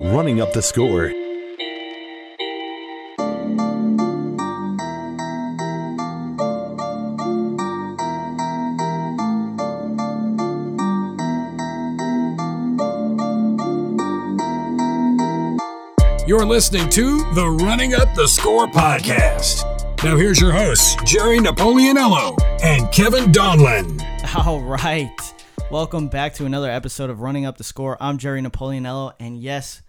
running up the score. You're listening to the Running Up the Score podcast. Now, here's your hosts, Jerry Napoleonello and Kevin Donlin. All right. Welcome back to another episode of Running Up the Score. I'm Jerry Napoleonello, and yes,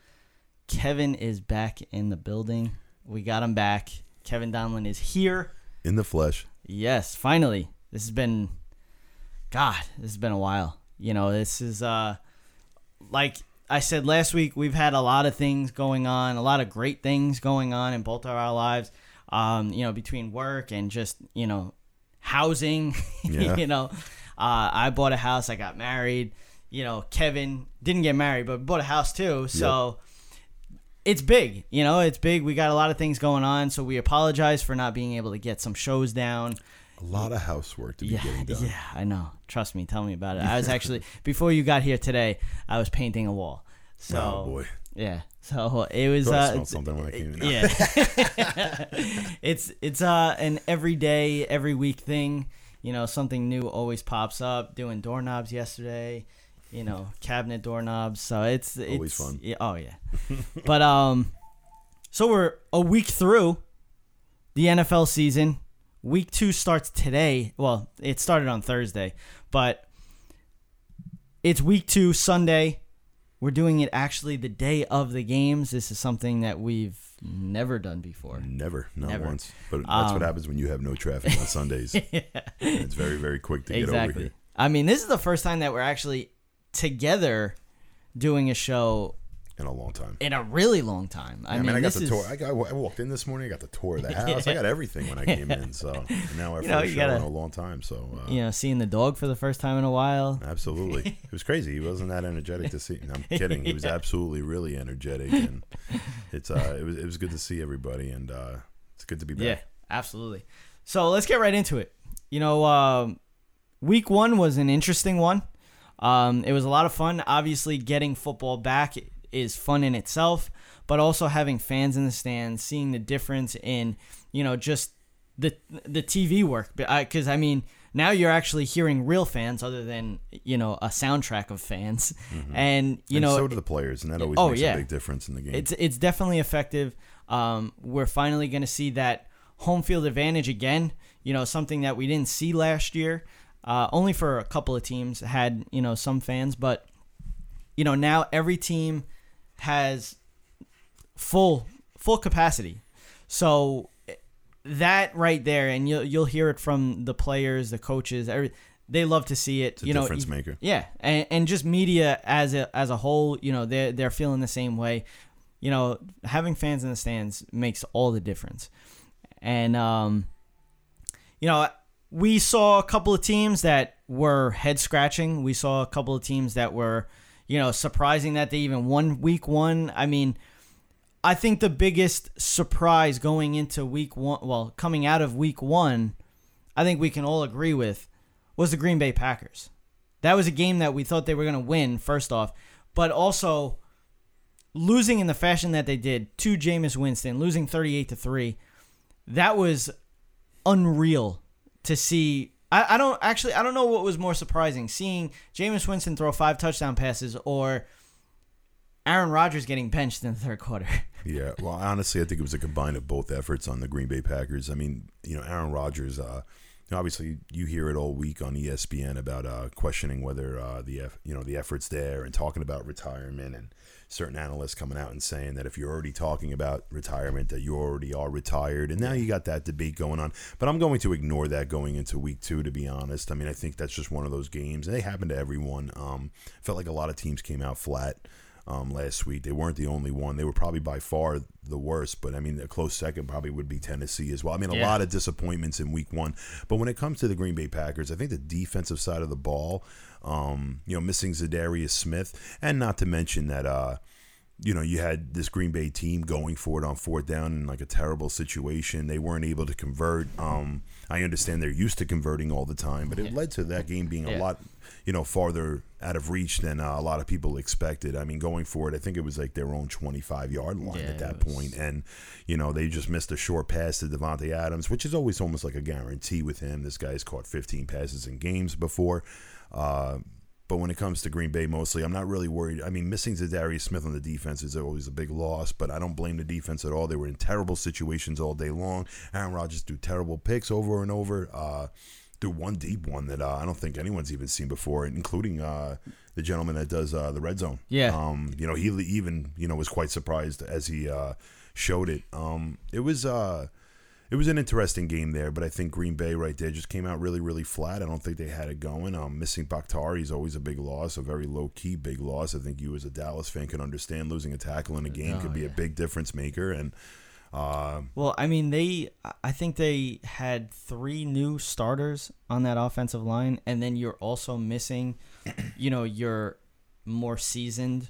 Kevin is back in the building. We got him back. Kevin Donlin is here. in the flesh. Yes, finally. This has been God, this has been a while. You know, this is uh like I said last week, we've had a lot of things going on, a lot of great things going on in both of our lives. Um, you know, between work and just, you know, housing, Yeah. you know. Uh, I bought a house, I got married. You know, Kevin didn't get married, but bought a house too. So it's big, you know, it's big. We got a lot of things going on, so we apologize for not being able to get some shows down. A lot of housework to be Yeah, getting done. yeah, I know. Trust me, tell me about it. I was actually before you got here today, I was painting a wall. So Oh boy. yeah, so it was. I Uh, smelled something when I came in. yeah, it's it's uh an everyday, every week thing. You know, something new always pops up. Doing doorknobs yesterday, you know, cabinet doorknobs. So it's it's Always fun. Yeah, oh yeah, but um, so we're a week through the NFL season. Week two starts today. Well, it started on Thursday, but it's week two, Sunday. We're doing it actually the day of the games. This is something that we've never done before. Never, not Never. once. But that's Um, what happens when you have no traffic on Sundays. It's very, very quick to get over exactly. here. I mean, this is the first time that we're actually together doing a show In a long time. in a really long time. I I mean, mean, I got the is, tour. I, got, I walked in this morning. I got the tour of the house. I got everything when I came in. So now our You know, first show gotta- in a long time. So uh, you know, seeing the dog for the first time in a while. absolutely, it was crazy. He wasn't that energetic to see. no, I'm kidding. He was absolutely really energetic, and it's uh, it was it was good to see everybody, and uh, it's good to be back. Yeah, absolutely. So let's get right into it. You know, um, week one was an interesting one. Um, it was a lot of fun. Obviously, getting football back is fun in itself, but also having fans in the stands, seeing the difference in, you know, just the the TV work. Because I mean, now you're actually hearing real fans other than you know a soundtrack of fans, and you and know so do the players, and that always Oh, makes yeah. a big difference in the game. it's it's definitely effective. Um, we're finally going to see that home field advantage again. You know, something that we didn't see last year. Uh, only for a couple of teams had you know some fans, but you know now every team has full full capacity. So that right there, and you'll you'll hear it from the players, the coaches. Every, they love to see it. you know, difference maker. Yeah, and, and just media as a as a whole, you know, they're they're feeling the same way. You know, having fans in the stands makes all the difference. And um, you know, we saw a couple of teams that were head scratching. We saw a couple of teams that were, you know, surprising that they even won week one. I mean, I think the biggest surprise going into week one, well, coming out of week one, I think we can all agree with, was the Green Bay Packers. That was a game that we thought they were going to win, first off, but also losing in the fashion that they did to Jameis Winston, losing 38 to 3. That was unreal to see. I, I don't actually I don't know what was more surprising, seeing Jameis Winston throw five touchdown passes or Aaron Rodgers getting benched in the third quarter. Yeah, well, honestly, I think it was a combine of both efforts on the Green Bay Packers. I mean, you know, Aaron Rodgers. Uh, know, obviously, you hear it all week on ESPN about uh, questioning whether uh, the eff- you know the efforts there and talking about retirement and certain analysts coming out and saying that if you're already talking about retirement, that you already are retired, and now you got that debate going on. But I'm going to ignore that going into week two, to be honest. I mean, I think that's just one of those games, and they happen to everyone. Um, felt like a lot of teams came out flat um, last week. They weren't the only one. They were probably by far the worst, but I mean, a close second probably would be Tennessee as well. I mean, a Yeah. lot of disappointments in week one. But when it comes to the Green Bay Packers, I think the defensive side of the ball, um, you know, missing Za'Darius Smith, and not to mention that, uh, you know, you had this Green Bay team going for it on fourth down in like a terrible situation. They weren't able to convert. Um, I understand they're used to converting all the time, but it led to that game being a lot, you know, farther out of reach than uh, a lot of people expected. I mean, going for it, I think it was like their own 25 yard line Yeah, at that was- point. And, you know, they just missed a short pass to Davante Adams, which is always almost like a guarantee with him. This guy's caught 15 passes in games before. Uh, but when it comes to Green Bay, mostly, I'm not really worried. I mean, missing Za'Darius Smith on the defense is always a big loss, but I don't blame the defense at all. They were in terrible situations all day long. Aaron Rodgers threw terrible picks over and over. Uh, threw one deep one that uh, I don't think anyone's even seen before, including uh, the gentleman that does uh, the red zone. Yeah. Um, you know, he even you know was quite surprised as he uh, showed it. Um, it was uh, it was an interesting game there, but I think Green Bay right there just came out really, really flat. I don't think they had it going. Um, missing Bakhtiari is always a big loss, a very low key big loss. I think you as a Dallas fan can understand losing a tackle in a game Oh, could be a big difference maker. And uh, Well, I mean, they. I think they had three new starters on that offensive line, and then you're also missing, you know, your more seasoned,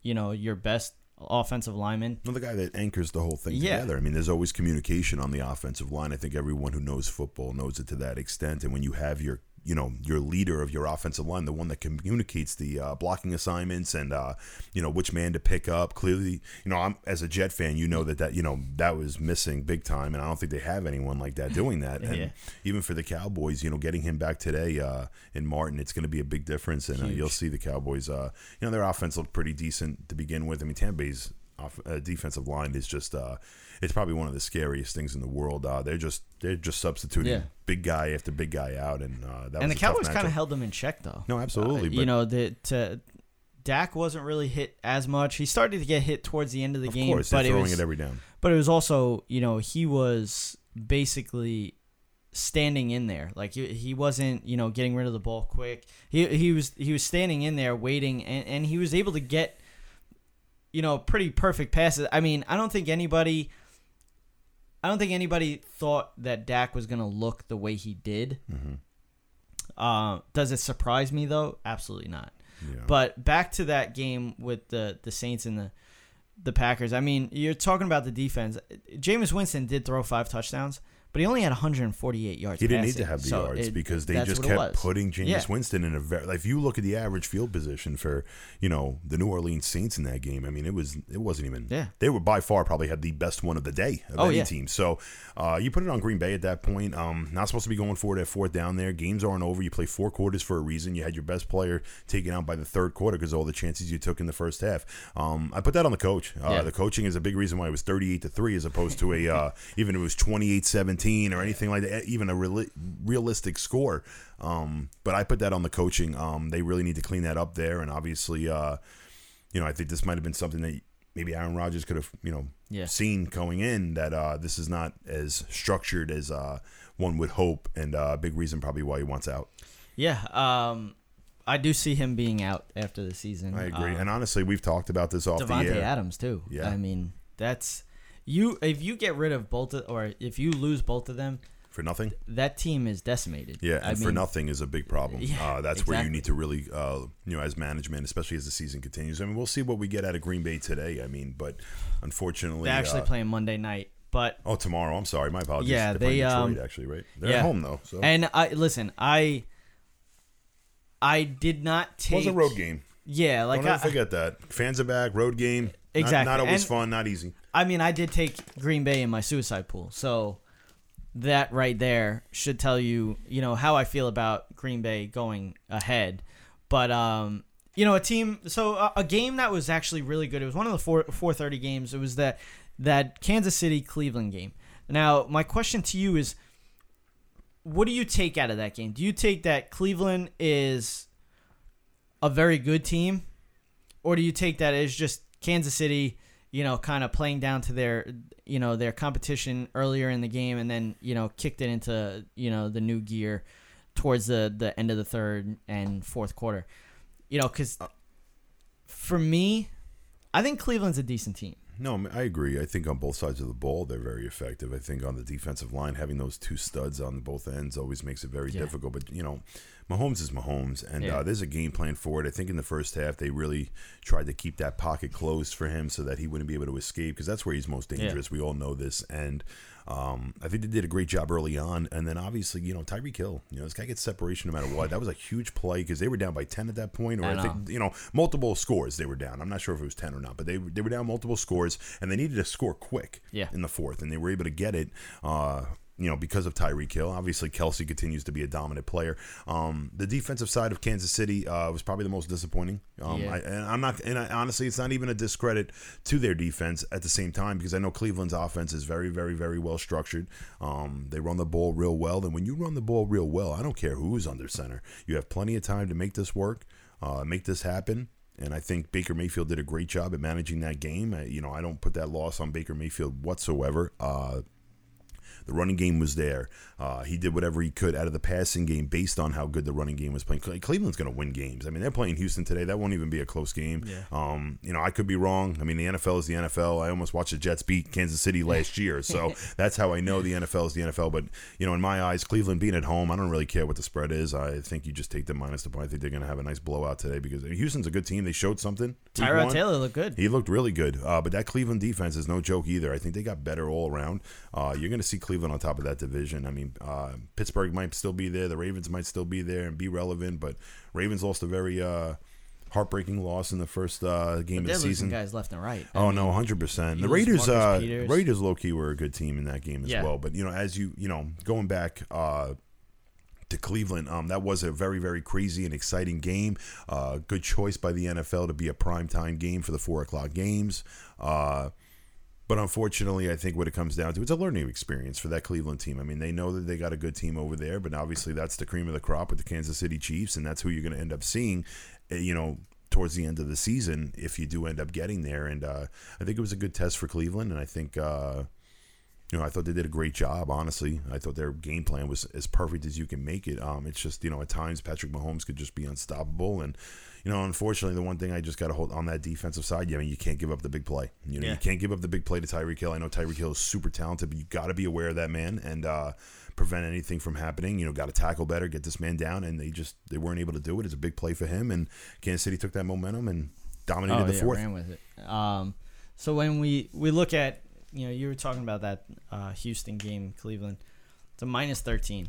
you know, your best offensive lineman. another guy that anchors the whole thing Yeah. together. I mean, there's always communication on the offensive line. I think everyone who knows football knows it to that extent. And when you have your you know your leader of your offensive line, the one that communicates the uh, blocking assignments and uh, you know which man to pick up. Clearly, you know I'm as a Jet fan, you know that that you know that was missing big time, and I don't think they have anyone like that doing that. And Yeah. even for the Cowboys, you know, getting him back today uh, in Martin, it's going to be a big difference, and uh, you'll see the Cowboys. Uh, you know, their offense looked pretty decent to begin with. I mean, Tampa Bay's off, uh, defensive line is just. Uh, it's probably one of the scariest things in the world. Uh, they're just they're just substituting Yeah. big guy after big guy out, and uh, that and was the Cowboys kind of held them in check, though. No, absolutely, Uh, but- you know, the to Dak wasn't really hit as much. He started to get hit towards the end of the Of game, course, but throwing was it every down. but it was also you know he was basically standing in there like he, he wasn't you know getting rid of the ball quick he he was he was standing in there waiting and, and he was able to get you know pretty perfect passes i mean i don't think anybody i don't think anybody thought that Dak was going to look the way he did Mm-hmm. uh, does it surprise me though absolutely not Yeah. but back to that game with the the Saints and the the Packers. I mean, you're talking about the defense. Jameis Winston did throw five touchdowns, but he only had 148 yards. He didn't need to have the So yards it- because they just kept putting James Yeah. Winston in a very. Like, if you look at the average field position for you know the New Orleans Saints in that game, I mean it was it wasn't even. Yeah. They were by far probably had the best one of the day of Oh, any yeah. team. So uh, you put it on Green Bay at that point. Um, not supposed to be going for it at fourth down there. Games aren't over. You play four quarters for a reason. You had your best player taken out by the third quarter because all the chances you took in the first half. Um, I put that on the coach. Uh, Yeah. The coaching is a big reason why it was 38 to 3 as opposed to a uh, even if it was 28-17 or anything like that even a reali- realistic score um, but I put that on the coaching um, they really need to clean that up there and obviously uh, you know I think this might have been something that maybe Aaron Rodgers could have you know Yeah. seen going in that uh, this is not as structured as uh, one would hope and uh, a big reason probably why he wants out Yeah, um, I do see him being out after the season. I agree Um, and honestly we've talked about this off the Davante air Adams too. Yeah. I mean that's you. If you get rid of both, of, or if you lose both of them, for nothing that team is decimated. Yeah, I and for mean, nothing is a big problem. Yeah, uh, that's where you need to really, uh, you know, as management, especially as the season continues. I mean, we'll see what we get out of Green Bay today. I mean, but unfortunately, They're actually uh, playing Monday night, but Oh, tomorrow. I'm sorry, my apologies. Yeah, They're they, Detroit, um, actually, right? They're yeah. at home though, so and I listen. I I did not take. it was a road game. Yeah, like Don't I, forget that. Fans are back. Road game. Not- Exactly, Not, always and- fun. Not easy. I mean, I did take Green Bay in my suicide pool, so that right there should tell you, you know, how I feel about Green Bay going ahead. But um, you know, a team. So a, a game that was actually really good. It was one of the four four thirty games. It was that that Kansas City Cleveland game. Now, my question to you is, what do you take out of that game? Do you take that Cleveland is a very good team, or do you take that as just Kansas City, you know, kind of playing down to their, you know, their competition earlier in the game, and then you know kicked it into you know the new gear towards the the end of the third and fourth quarter, you know, because for me, I think Cleveland's a decent team. No, I agree. I think on both sides of the ball, they're very effective. I think on the defensive line, having those two studs on both ends always makes it very Yeah. difficult. But you know, Mahomes is Mahomes, and Yeah. uh, there's a game plan for it. I think in the first half they really tried to keep that pocket closed for him so that he wouldn't be able to escape because that's where he's most dangerous. We all know this, and um, I think they did a great job early on. And then obviously, you know, Tyreek Hill, you know, this guy gets separation no matter what. That was a huge play because they were down by ten at that point, or I I, think you know multiple scores they were down. I'm not sure if it was ten or not, but they they were down multiple scores, and they needed to score quick Yeah. in the fourth, and they were able to get it. Uh, you know, because of Tyreek Hill. Obviously, Kelce continues to be a dominant player. Um, the defensive side of Kansas City uh, was probably the most disappointing. Um, Yeah. I, and I'm not, and I, honestly, it's not even a discredit to their defense at the same time because I know Cleveland's offense is very, very, very well structured. Um, they run the ball real well, and when you run the ball real well, I don't care who's under center. You have plenty of time to make this work, uh, make this happen. And I think Baker Mayfield did a great job at managing that game. I, you know, I don't put that loss on Baker Mayfield whatsoever. Uh, the running game was there. Uh, he did whatever he could out of the passing game based on how good the running game was playing. Cleveland's going to win games. I mean, they're playing Houston today. That won't even be a close game. Yeah. Um, you know, I could be wrong. I mean, the NFL is the NFL. I almost watched the Jets beat Kansas City last year, so that's how I know the NFL is the NFL. But you know, in my eyes, Cleveland being at home, I don't really care what the spread is. I think you just take the minus the point. I think they're going to have a nice blowout today because Houston's a good team. They showed something. Tyrod. Taylor looked good. He looked really good, uh, but that Cleveland defense is no joke either. I think they got better all around. Uh, you're going to see Cleveland on top of that division. I mean, uh, Pittsburgh might still be there, the Ravens might still be there and be relevant, but Ravens lost a very uh, heartbreaking loss in the first uh, game of They're the losing season. guys left and right. I Oh mean, no, hundred percent. The Raiders, uh, Raiders, low key were a good team in that game as Yeah. well. But you know, as you you know, going back uh, to Cleveland, um, that was a very very crazy and exciting game. Uh, good choice by the NFL to be a prime time game for the four o'clock games. Uh, but unfortunately, I think what it comes down to, it's a learning experience for that Cleveland team. I mean, they know that they got a good team over there, but obviously that's the cream of the crop with the Kansas City Chiefs, and that's who you're going to end up seeing, uh, you know, towards the end of the season if you do end up getting there. And uh, I think it was a good test for Cleveland, and I think. Uh, you know, I thought they did a great job. Honestly, I thought their game plan was as perfect as you can make it. Um, it's just you know at times Patrick Mahomes could just be unstoppable, and you know unfortunately the one thing I just got to hold on that defensive side. Yeah, I mean you can't give up the big play. You know Yeah. you can't give up the big play to Tyreek Hill. I know Tyreek Hill is super talented, but you got to be aware of that man and uh, prevent anything from happening. You know, got to tackle better, get this man down, and they just they weren't able to do it. It's a big play for him, and Kansas City took that momentum and dominated oh, the yeah, fourth. ran with it. Um, so when we we look at you know you were talking about that uh, Houston game, Cleveland. It's a minus thirteen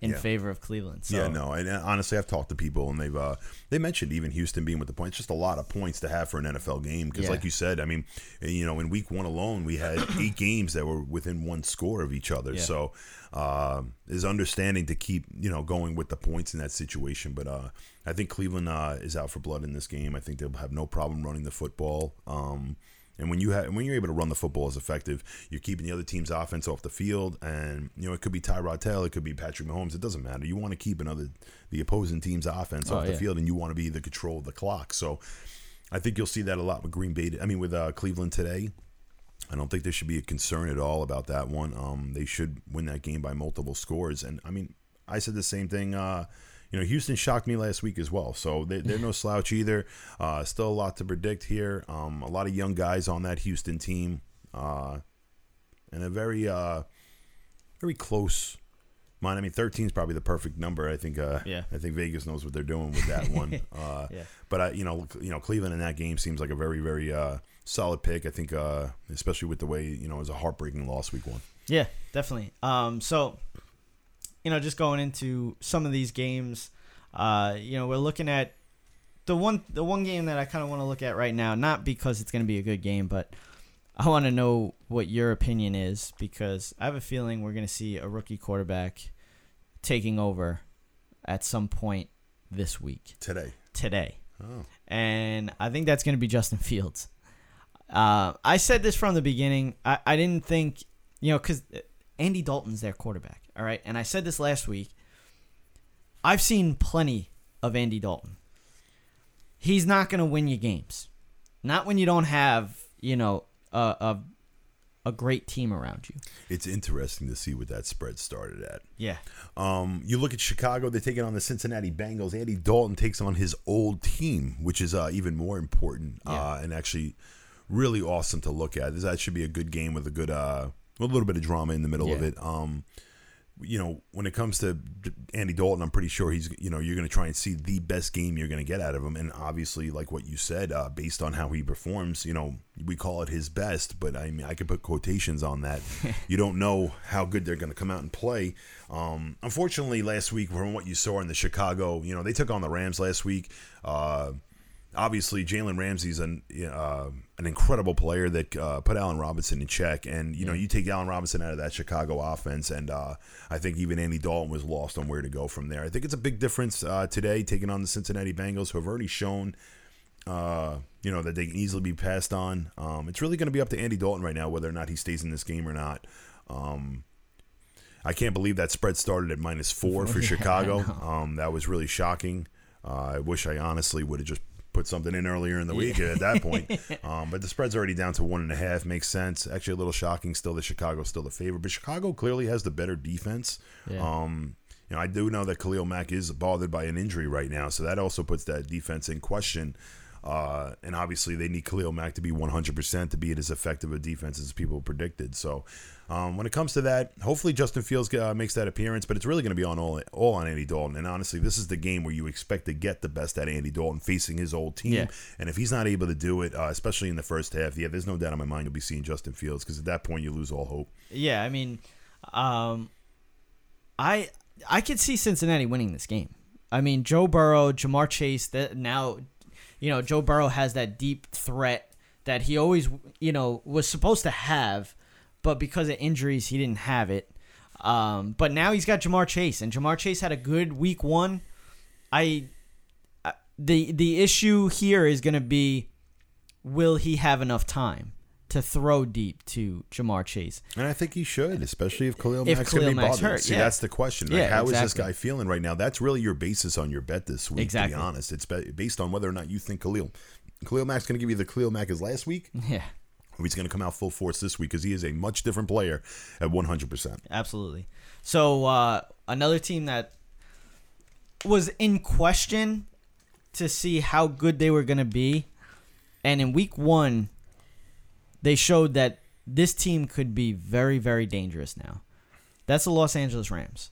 in Yeah. favor of Cleveland. So yeah, no, and uh, honestly, I've talked to people, and they've uh, they mentioned even Houston being with the points. Just a lot of points to have for an NFL game because, Yeah. like you said, I mean, you know, in week one alone, we had eight games that were within one score of each other. Yeah. So, uh, is understanding to keep you know going with the points in that situation. But uh, I think Cleveland uh, is out for blood in this game. I think they'll have no problem running the football. Um, and when you have when you're able to run the football as effective, you're keeping the other team's offense off the field. And you know it could be Tyrod Taylor, it could be Patrick Mahomes. It doesn't matter. You want to keep another the opposing team's offense Oh, off the yeah. field, and you want to be the control of the clock. So I think you'll see that a lot with Green Bay. I mean, with uh, Cleveland today. I don't think there should be a concern at all about that one. Um, they should win that game by multiple scores. And I mean, I said the same thing. Uh, you know, Houston shocked me last week as well. So they, they're no slouch either. Uh, still a lot to predict here. Um, a lot of young guys on that Houston team, uh, and a very, uh, very close. Mine, I mean, 13 is probably the perfect number. I think. Uh, Yeah. I think Vegas knows what they're doing with that one. Uh, Yeah. But uh, you know, you know, Cleveland in that game seems like a very, very uh, solid pick. I think, uh, especially with the way you know it was a heartbreaking loss week one. Yeah, definitely. Um, so, you know, just going into some of these games, uh, you know, we're looking at the one the one game that I kind of want to look at right now, not because it's going to be a good game, but I want to know what your opinion is because I have a feeling we're going to see a rookie quarterback taking over at some point this week Today. today Oh. and I think that's going to be Justin Fields. Uh, I said this from the beginning. I, I didn't think, you know, because Andy Dalton's their quarterback, all right? And I said this last week. I've seen plenty of Andy Dalton. He's not going to win you games. Not when you don't have, you know, a, a, a great team around you. It's interesting to see what that spread started at. Yeah. Um, you look at Chicago; they're taking on the Cincinnati Bengals. Andy Dalton takes on his old team, which is uh, even more important Yeah. uh, and actually really awesome to look at. This that should be a good game with a good, uh, a little bit of drama in the middle of Yeah. it. Um, you know, when it comes to Andy Dalton, I'm pretty sure he's, you know, you're going to try and see the best game you're going to get out of him. And obviously, like what you said, uh, based on how he performs, you know, we call it his best, but I mean, I could put quotations on that. you don't know how good they're going to come out and play. Um, unfortunately, last week, from what you saw in the Chicago, you know, they took on the Rams last week. Uh, obviously Jalen Ramsey's an uh, an incredible player that uh, put Allen Robinson in check, and you know you take Allen Robinson out of that Chicago offense, and uh, I think even Andy Dalton was lost on where to go from there. I think it's a big difference uh, today taking on the Cincinnati Bengals, who have already shown. Uh, you know that they can easily be passed on. Um, it's really going to be up to Andy Dalton right now whether or not he stays in this game or not. Um, I can't believe that spread started at minus four for Yeah, Chicago. Um, that was really shocking. Uh, I wish I honestly would have just put something in earlier in the week at that point. Um, but the spread's already down to one and a half. Makes sense. Actually, a little shocking still that Chicago's still the favorite, but Chicago clearly has the better defense. Yeah. Um, you know, I do know that Khalil Mack is bothered by an injury right now, so that also puts that defense in question. Uh, and obviously, they need Khalil Mack to be 100% to be as effective a defense as people predicted. So, um, when it comes to that, hopefully Justin Fields uh, makes that appearance, but it's really going to be on all, all on Andy Dalton. And honestly, this is the game where you expect to get the best at Andy Dalton facing his old team. Yeah. And if he's not able to do it, uh, especially in the first half, yeah, there's no doubt in my mind you'll be seeing Justin Fields because at that point you lose all hope. Yeah, I mean, um, I I could see Cincinnati winning this game. I mean, Joe Burrow, Ja'Marr Chase. That now, you know, Joe Burrow has that deep threat that he always, you know, was supposed to have, but because of injuries, he didn't have it. Um, but now he's got Ja'Marr Chase, and Ja'Marr Chase had a good week one. I, I the the issue here is going to be, will he have enough time? To throw deep to Ja'Marr Chase, And I think he should, especially if Khalil If Mack's going to be Mack's bothered. hurt, See, yeah. that's the question. Like, Yeah, how is this guy feeling right now? That's really your basis on your bet this week, Exactly. to be honest. It's based on whether or not you think Khalil. Khalil Mack's going to give you the Khalil Mack as last week, Yeah, or he's going to come out full force this week because he is a much different player at 100%. absolutely. So uh, another team that was in question to see how good they were going to be, and in week one, they showed that this team could be very, very dangerous now. That's the Los Angeles Rams.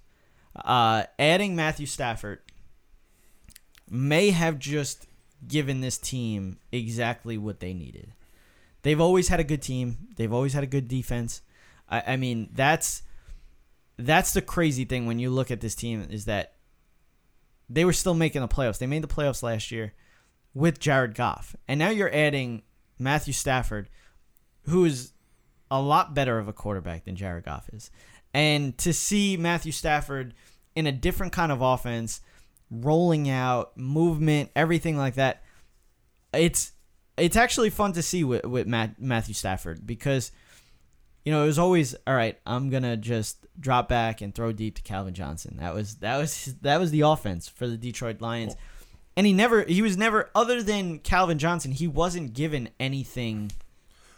Uh, adding Matthew Stafford may have just given this team exactly what they needed. They've always had a good team. They've always had a good defense. I, I mean, that's that's the crazy thing when you look at this team is that they were still making the playoffs. They made the playoffs last year with Jared Goff, and now you're adding Matthew Stafford, who is a lot better of a quarterback than Jared Goff is. And to see Matthew Stafford in a different kind of offense, rolling out, movement, everything like that, it's it's actually fun to see with, with Matt, Matthew Stafford because you know it was always all right. I'm gonna just drop back and throw deep to Calvin Johnson. That was that was that was the offense for the Detroit Lions, and he never he was never other than Calvin Johnson. He wasn't given anything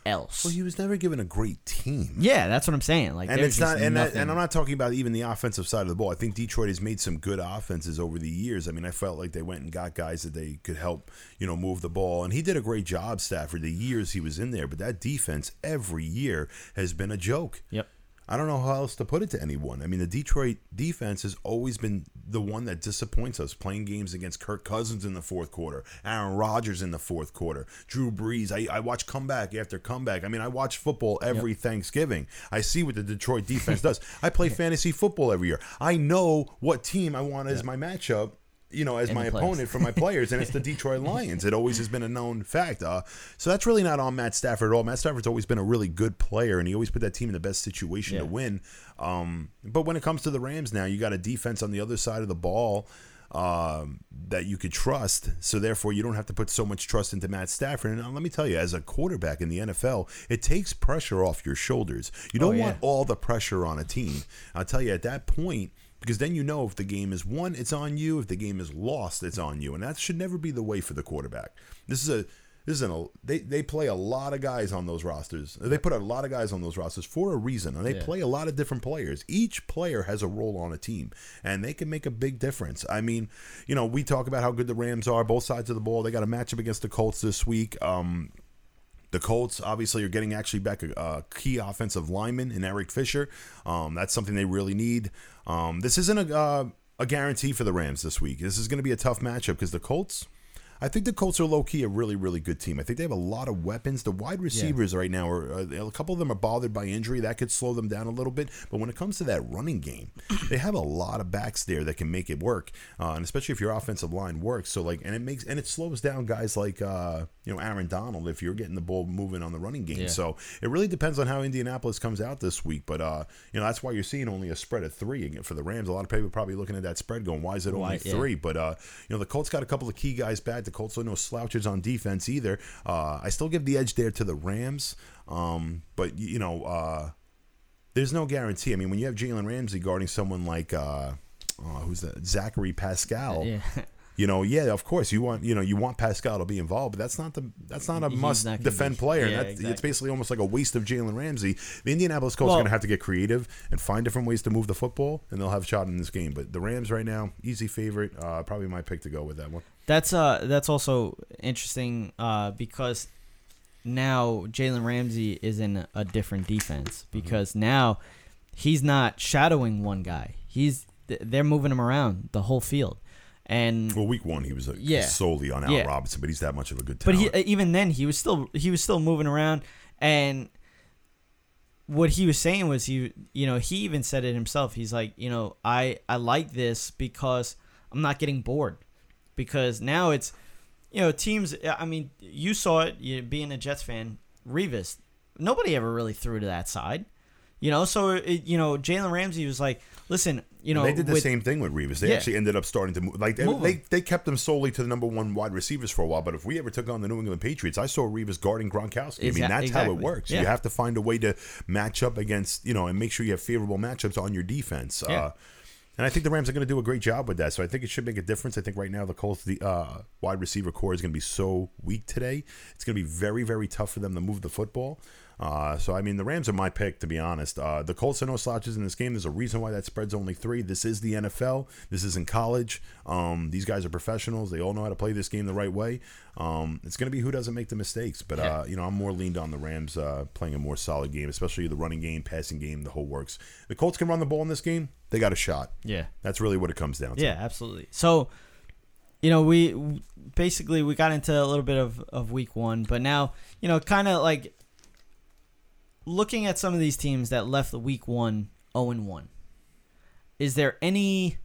else. Well, he was never given a great team. yeah, that's what I'm saying. Like, and it's not and, that, and I'm not talking about even the offensive side of the ball. I think Detroit has made some good offenses over the years. I mean, I felt like they went and got guys that they could help, you know, move the ball. And he did a great job, Stafford, the years he was in there. But that defense every year has been a joke. Yep. I don't know how else to put it to anyone. I mean, the Detroit defense has always been the one that disappoints us. Playing games against Kirk Cousins in the fourth quarter, Aaron Rodgers in the fourth quarter, Drew Brees. I, I watch comeback after comeback. I mean, I watch football every Thanksgiving. I see what the Detroit defense does. I play fantasy football every year. I know what team I want as my matchup. You know, as my opponent for my players, and it's the Detroit Lions. It always has been a known fact. Uh, so that's really not on Matt Stafford at all. Matt Stafford's always been a really good player, and he always put that team in the best situation to win. Um, but when it comes to the Rams now, you got a defense on the other side of the ball um, that you could trust. So therefore, you don't have to put so much trust into Matt Stafford. And uh, let me tell you, as a quarterback in the NFL, it takes pressure off your shoulders. You don't Oh, yeah. want all the pressure on a team. I'll tell you at that point. Because then you know if the game is won, it's on you. If the game is lost, it's on you, and that should never be the way for the quarterback. This is a this is an they they play a lot of guys on those rosters. They put a lot of guys on those rosters for a reason, and they Yeah. play a lot of different players. Each player has a role on a team, and they can make a big difference. I mean, you know, we talk about how good the Rams are, both sides of the ball. They got a matchup against the Colts this week. Um, The Colts obviously are getting actually back a, a key offensive lineman in Eric Fisher. Um, that's something they really need. Um, this isn't a uh, a guarantee for the Rams this week. This is going to be a tough matchup because the Colts. I think the Colts are low key a really, really good team. I think they have a lot of weapons. The wide receivers right now are uh, a couple of them are bothered by injury. That could slow them down a little bit. But when it comes to that running game, they have a lot of backs there that can make it work, uh, and especially if your offensive line works. So like, and it makes and it slows down guys like uh, you know Aaron Donald if you're getting the ball moving on the running game. Yeah. So it really depends on how Indianapolis comes out this week. But uh, you know that's why you're seeing only a spread of three for the Rams. A lot of people are probably looking at that spread going, why is it only Why- yeah. three? But uh, you know the Colts got a couple of key guys back. The Colts are no slouches on defense either. Uh, I still give the edge there to the Rams. Um, but you know, uh, there's no guarantee. I mean, when you have Jalen Ramsey guarding someone like uh, uh, who's that? Zachary Pascal. Yeah. You know, yeah, of course you want you know you want Pascal to be involved, but that's not the that's not a He's must not defend player. yeah, that's, It's basically almost like a waste of Jalen Ramsey. The Indianapolis Colts Well- are going to have to get creative and find different ways to move the football, and they'll have a shot in this game. But the Rams right now, easy favorite, uh, probably my pick to go with that one. That's uh that's also interesting uh because now Jalen Ramsey is in a different defense Mm-hmm. because now he's not shadowing one guy. He's they're moving him around the whole field. And Well, week one he was uh, Yeah. solely on Al Yeah. Robinson, but he's that much of a good but he even then he was still he was still moving around and what he was saying was he you know he even said it himself he's like you know i i like this because i'm not getting bored because now it's you know teams i mean you saw it you, being a jets fan revis nobody ever really threw to that side you know so it, you know jalen ramsey was like listen you know they did the with- same thing with Revis. They Yeah. actually ended up starting to move. Like they, Move they, they kept them solely to the number one wide receivers for a while. But if we ever took on the New England Patriots, I saw Revis guarding Gronkowski. I mean, that's how it works. Yeah. You have to find a way to match up against you know and make sure you have favorable matchups on your defense. Yeah. Uh, and I think the Rams are going to do a great job with that. So I think it should make a difference. I think right now the Colts, the uh, wide receiver corps is going to be so weak today. It's going to be very, very tough for them to move the football. Uh, so I mean, the Rams are my pick to be honest. Uh, the Colts are no slouches in this game. There's a reason why that spread's only three. This is the NFL. This isn't college. Um, these guys are professionals. They all know how to play this game the right way. Um, it's going to be who doesn't make the mistakes. But uh, you know, I'm more leaned on the Rams uh, playing a more solid game, especially the running game, passing game, the whole works. The Colts can run the ball in this game. They got a shot. yeah That's really what it comes down to. Yeah, absolutely. So, you know, we basically we got into a little bit of, of week one, but now, you know, kind of like looking at some of these teams that left the week one 0 and 1. Is there any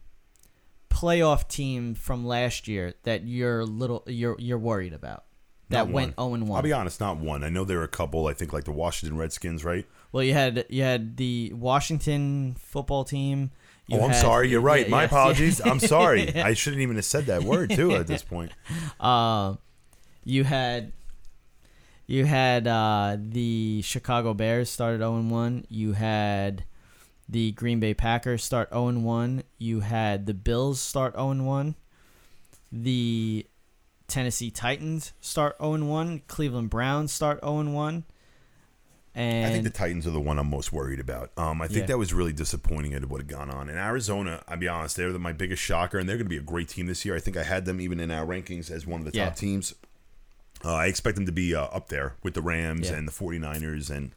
playoff team from last year that you're little you're you're worried about that Not went one. 0 and 1? I'll be honest, not one. I know there are a couple. I think like the Washington Redskins, right? well, you had you had the Washington football team. You oh, I'm had- sorry. You're right. yeah, My yeah. apologies. I'm sorry. I shouldn't even have said that word too at this point. Uh, you had you had uh, the Chicago Bears started 0 1. You had the Green Bay Packers start 0 1. You had the Bills start 0 1. The Tennessee Titans start 0 1. Cleveland Browns start 0 1. And I think the Titans are the one I'm most worried about. Um, I think Yeah. that was really disappointing at what had gone on. In Arizona, I'll be honest, they're the- my biggest shocker, and they're going to be a great team this year. I think I had them even in our rankings as one of the Yeah. top teams. Uh, I expect them to be uh, up there with the Rams Yeah. and the 49ers, and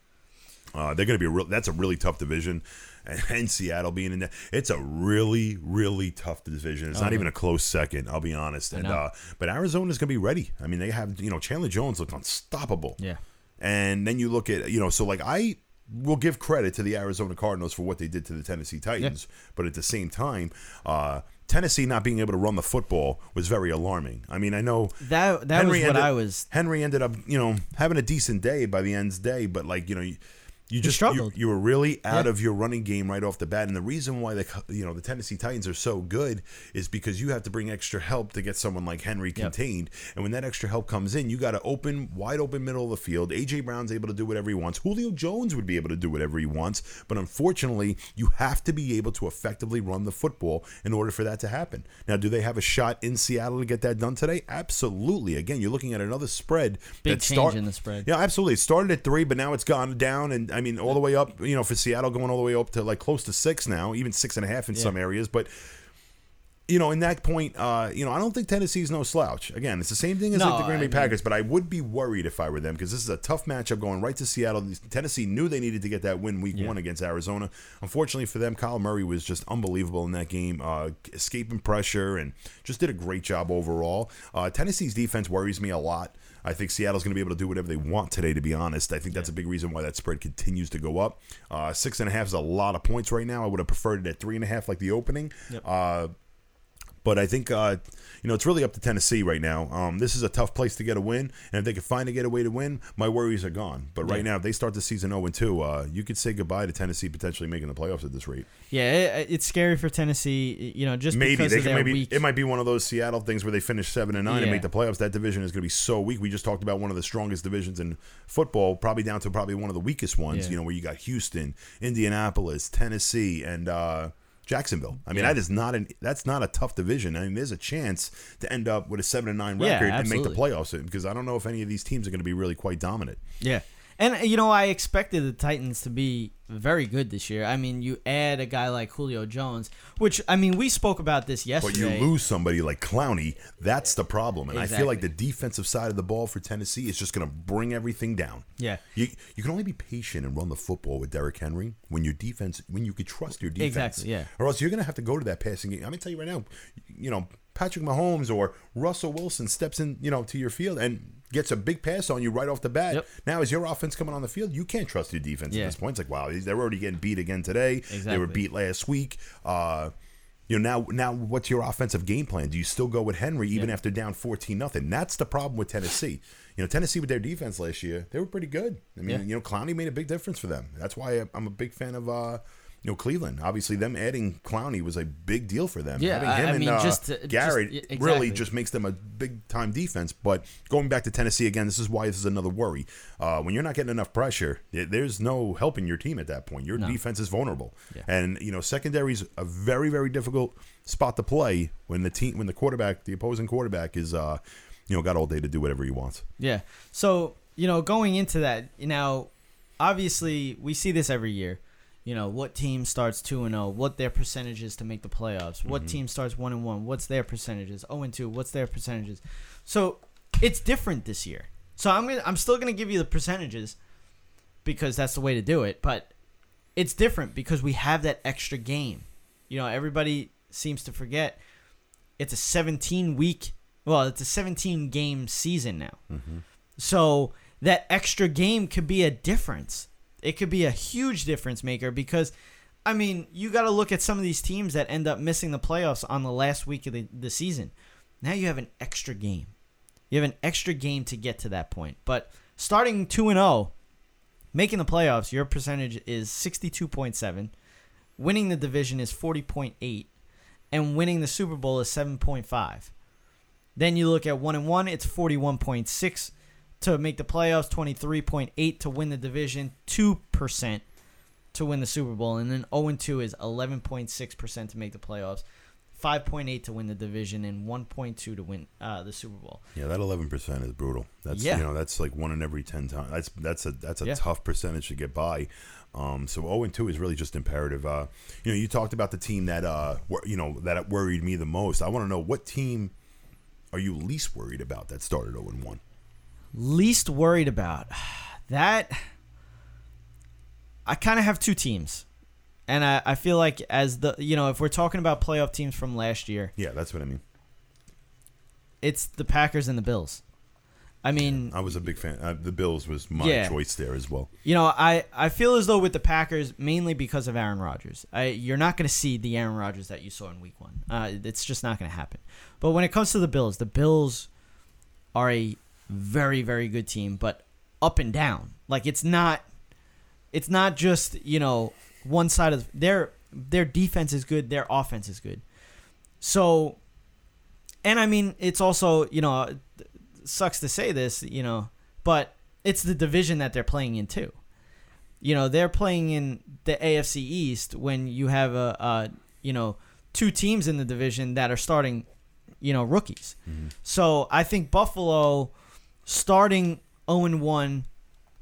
uh, they're going to be a real. That's a really tough division, and, and Seattle being in there, it's a really, really tough division. It's not Oh, even a close second. I'll be honest. And uh, but Arizona's going to be ready. I mean, they have you know Chandler Jones looked unstoppable. yeah. And then you look at, you know, so like I will give credit to the Arizona Cardinals for what they did to the Tennessee Titans, but at the same time, uh, Tennessee not being able to run the football was very alarming. I mean, I know That that was what ended, I was Henry ended up, you know, having a decent day by the end's day, but like, you know, you, you just struggled. you were really out Yeah. of your running game right off the bat, and the reason why the you know the Tennessee Titans are so good is because you have to bring extra help to get someone like Henry contained, and when that extra help comes in, you got to open wide open middle of the field. AJ Brown's able to do whatever he wants. Julio Jones would be able to do whatever he wants, but unfortunately, you have to be able to effectively run the football in order for that to happen. Now, do they have a shot in Seattle to get that done today? Absolutely. Again, you're looking at another spread. Big that change in the spread. Yeah, absolutely. It started at three, but now it's gone down, and I mean all the way up. You know, for Seattle, going all the way up to like close to six now, even six and a half in some areas. But you know, in that point, uh, you know, I don't think Tennessee's no slouch. Again, it's the same thing as No, like the Green Bay I mean- Packers, but I would be worried if I were them because this is a tough matchup going right to Seattle. Tennessee knew they needed to get that win week one against Arizona. Unfortunately for them, Kyle Murray was just unbelievable in that game, uh, escaping pressure and just did a great job overall. Uh, Tennessee's defense worries me a lot. I think Seattle's going to be able to do whatever they want today, to be honest. I think that's a big reason why that spread continues to go up. Uh, six and a half is a lot of points right now. I would have preferred it at three and a half, like the opening. Uh, but I think uh, you know it's really up to Tennessee right now. Um, this is a tough place to get a win, and if they can find a way to win, my worries are gone. But right now, if they start the season 0 2, uh, you could say goodbye to Tennessee potentially making the playoffs at this rate. Yeah, it, it's scary for Tennessee. You know, just Maybe because they of can. Maybe weak. it might be one of those Seattle things where they finish seven and nine and make the playoffs. That division is going to be so weak. We just talked about one of the strongest divisions in football, probably down to probably one of the weakest ones. Yeah. You know, where you got Houston, Indianapolis, Tennessee, and. uh Jacksonville. I mean, Yeah. that is not an that's not a tough division. I mean, there's a chance to end up with a seven and nine Yeah, record and make the playoffs because I don't know if any of these teams are going to be really quite dominant. Yeah. And you know, I expected the Titans to be very good this year. I mean, you add a guy like Julio Jones, which I mean, we spoke about this yesterday. But yesterday. you lose somebody like Clowney, that's the problem. And I feel like the defensive side of the ball for Tennessee is just going to bring everything down. Yeah. You you can only be patient and run the football with Derrick Henry when your defense when you could trust your defense. Exactly, yeah. Or else you're going to have to go to that passing game. I'm going to tell you right now, you know, Patrick Mahomes or Russell Wilson steps in, you know, to your field and gets a big pass on you right off the bat. Yep. Now, as your offense coming on the field, you can't trust your defense Yeah. at this point. It's like, wow, they're already getting beat again today. They were beat last week. Uh, you know now, now what's your offensive game plan? Do you still go with Henry even Yeah. after down fourteen nothing? That's the problem with Tennessee. You know, Tennessee with their defense last year, they were pretty good. I mean, Yeah. you know, Clowney made a big difference for them. That's why I'm a big fan of uh, you know Cleveland. Obviously, them adding Clowney was a big deal for them. Yeah, Having I- him I and mean, uh, just to- just- Garrett really just makes them a big time defense. But going back to Tennessee again, this is why this is another worry. Uh, when you're not getting enough pressure, there- there's no helping your team at that point. Your defense is vulnerable, Yeah. and you know secondary's a very very difficult spot to play when the team when the quarterback the opposing quarterback is uh you know got all day to do whatever he wants. Yeah. So, you know, going into that, you know, obviously we see this every year. You know, what team starts 2 and 0, what their percentages to make the playoffs. What mm-hmm. team starts 1 and 1, what's their percentages? 0 and 2, what's their percentages? So, it's different this year. So, I'm to I'm still going to give you the percentages because that's the way to do it, but it's different because we have that extra game. You know, everybody seems to forget it's a 17 week, well, it's a 17 game season now. Mm-hmm. So that extra game could be a difference. It could be a huge difference maker because, I mean, you got to look at some of these teams that end up missing the playoffs on the last week of the, the season. Now you have an extra game. You have an extra game to get to that point. But starting 2 and 0, making the playoffs, your percentage is 62.7. Winning the division is 40.8 and winning the Super Bowl is 7.5. Then you look at 1 and 1, it's 41.6 to make the playoffs, 23.8 to win the division, 2% to win the Super Bowl, and then 0 and 2 is 11.6% to make the playoffs, 5.8 to win the division, and 1.2 to win uh, the Super Bowl. Yeah, that eleven percent is brutal. That's Yeah. you know that's like one in every ten times. That's that's a that's a Yeah. tough percentage to get by. Um, so zero and two is really just imperative. Uh, you know, you talked about the team that uh, wor- you know that worried me the most. I want to know what team are you least worried about that started zero and one. Least worried about that. I kind of have two teams. And I, I feel like as the you know if we're talking about playoff teams from last year, Yeah, that's what I mean. it's the Packers and the Bills. I mean, I was a big fan. Uh, the Bills was my Yeah. choice there as well. you know, I, I feel as though with the Packers, mainly because of Aaron Rodgers, I, you're not going to see the Aaron Rodgers that you saw in Week One. Uh, it's just not going to happen. But when it comes to the Bills, the Bills are a very very good team, but up and down. Like it's not, it's not just you know one side of their their defense is good, their offense is good. So, and I mean, it's also you know sucks to say this, you know, but it's the division that they're playing in too. You know, they're playing in the AFC East when you have a, a you know two teams in the division that are starting, you know, rookies. Mm-hmm. So I think Buffalo starting 0 1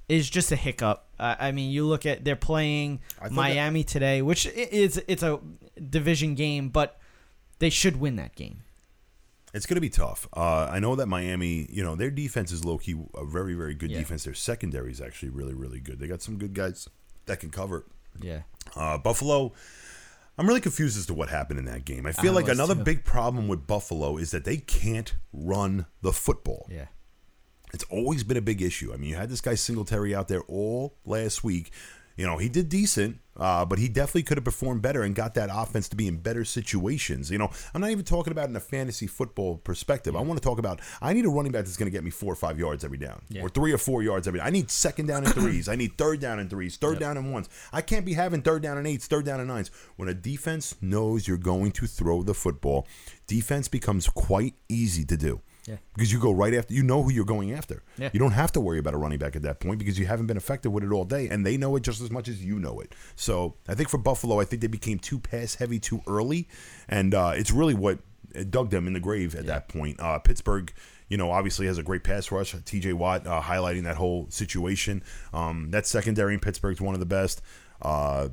is just a hiccup. Uh, I mean, you look at they're playing Miami today, which is it's a division game, but they should win that game. It's going to be tough. Uh, I know that Miami, you know, their defense is low key a very, very good Yeah. defense. Their secondary is actually really, really good. They got some good guys that can cover. Yeah. Uh, Buffalo, I'm really confused as to what happened in that game. I feel I like another too. big problem with Buffalo is that they can't run the football. Yeah. It's always been a big issue. I mean, you had this guy Singletary out there all last week. You know, he did decent, uh, but he definitely could have performed better and got that offense to be in better situations. You know, I'm not even talking about in a fantasy football perspective. I want to talk about I need a running back that's going to get me four or five yards every down, Yeah. or three or four yards every. I need second down and threes. I need third down and threes, third down and ones. I can't be having third down and eights, third down and nines. When a defense knows you're going to throw the football, defense becomes quite easy to do. Yeah. Because you go right after, you know who you're going after. Yeah. You don't have to worry about a running back at that point because you haven't been effective with it all day, and they know it just as much as you know it. So I think for Buffalo, I think they became too pass heavy too early, and uh, it's really what dug them in the grave at that point. Uh, Pittsburgh. You know, obviously has a great pass rush. T.J. Watt uh, highlighting that whole situation. Um, that secondary in Pittsburgh is one of the best. Uh,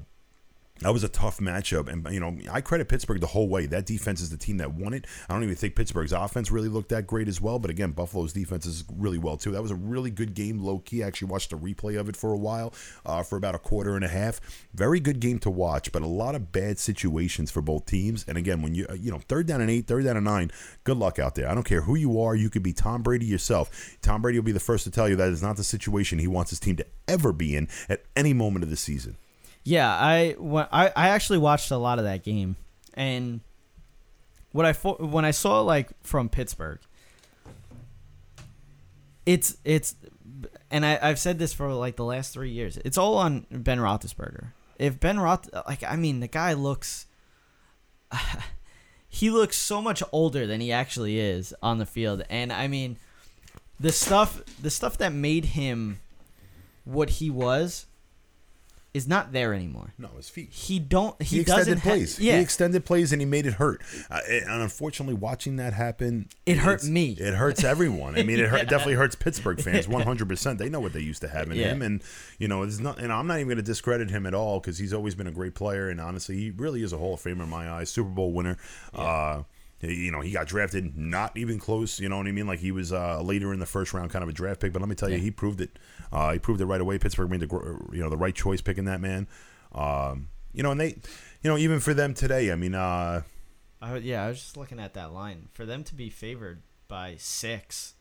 that was a tough matchup, and you know I credit Pittsburgh the whole way. That defense is the team that won it. I don't even think Pittsburgh's offense really looked that great as well, but again, Buffalo's defense is really well too. That was a really good game, low key. I actually watched a replay of it for a while, uh, for about a quarter and a half. Very good game to watch, but a lot of bad situations for both teams. And again, when you uh, you know third down and eight, third down and nine, good luck out there. I don't care who you are. You could be Tom Brady yourself. Tom Brady will be the first to tell you that is not the situation he wants his team to ever be in at any moment of the season. Yeah, I when I, I actually watched a lot of that game, and what I when I saw like from Pittsburgh, it's it's, and I I've said this for like the last three years. It's all on Ben Roethlisberger. If Ben Roth, like I mean, the guy looks, he looks so much older than he actually is on the field, and I mean, the stuff the stuff that made him what he was is not there anymore. No, his feet. He don't. He, he doesn't extended ha- plays. yeah, He extended plays and he made it hurt. Uh, and unfortunately, watching that happen, It hurt me. It hurts everyone. I mean, it, hurt, it definitely hurts Pittsburgh fans. One hundred percent. They know what they used to have in Yeah. him, and you know, it's not. And I'm not even going to discredit him at all because he's always been a great player. And honestly, he really is a Hall of Famer in my eyes. Super Bowl winner. Uh, you know, he got drafted not even close. You know what I mean? Like he was uh, later in the first round, kind of a draft pick. But let me tell you, Yeah. he proved it. Uh, he proved it right away. Pittsburgh made the you know the right choice picking that man. Um, you know, and they, you know, even for them today, I mean, uh, I, yeah. I was just looking at that line for them to be favored by six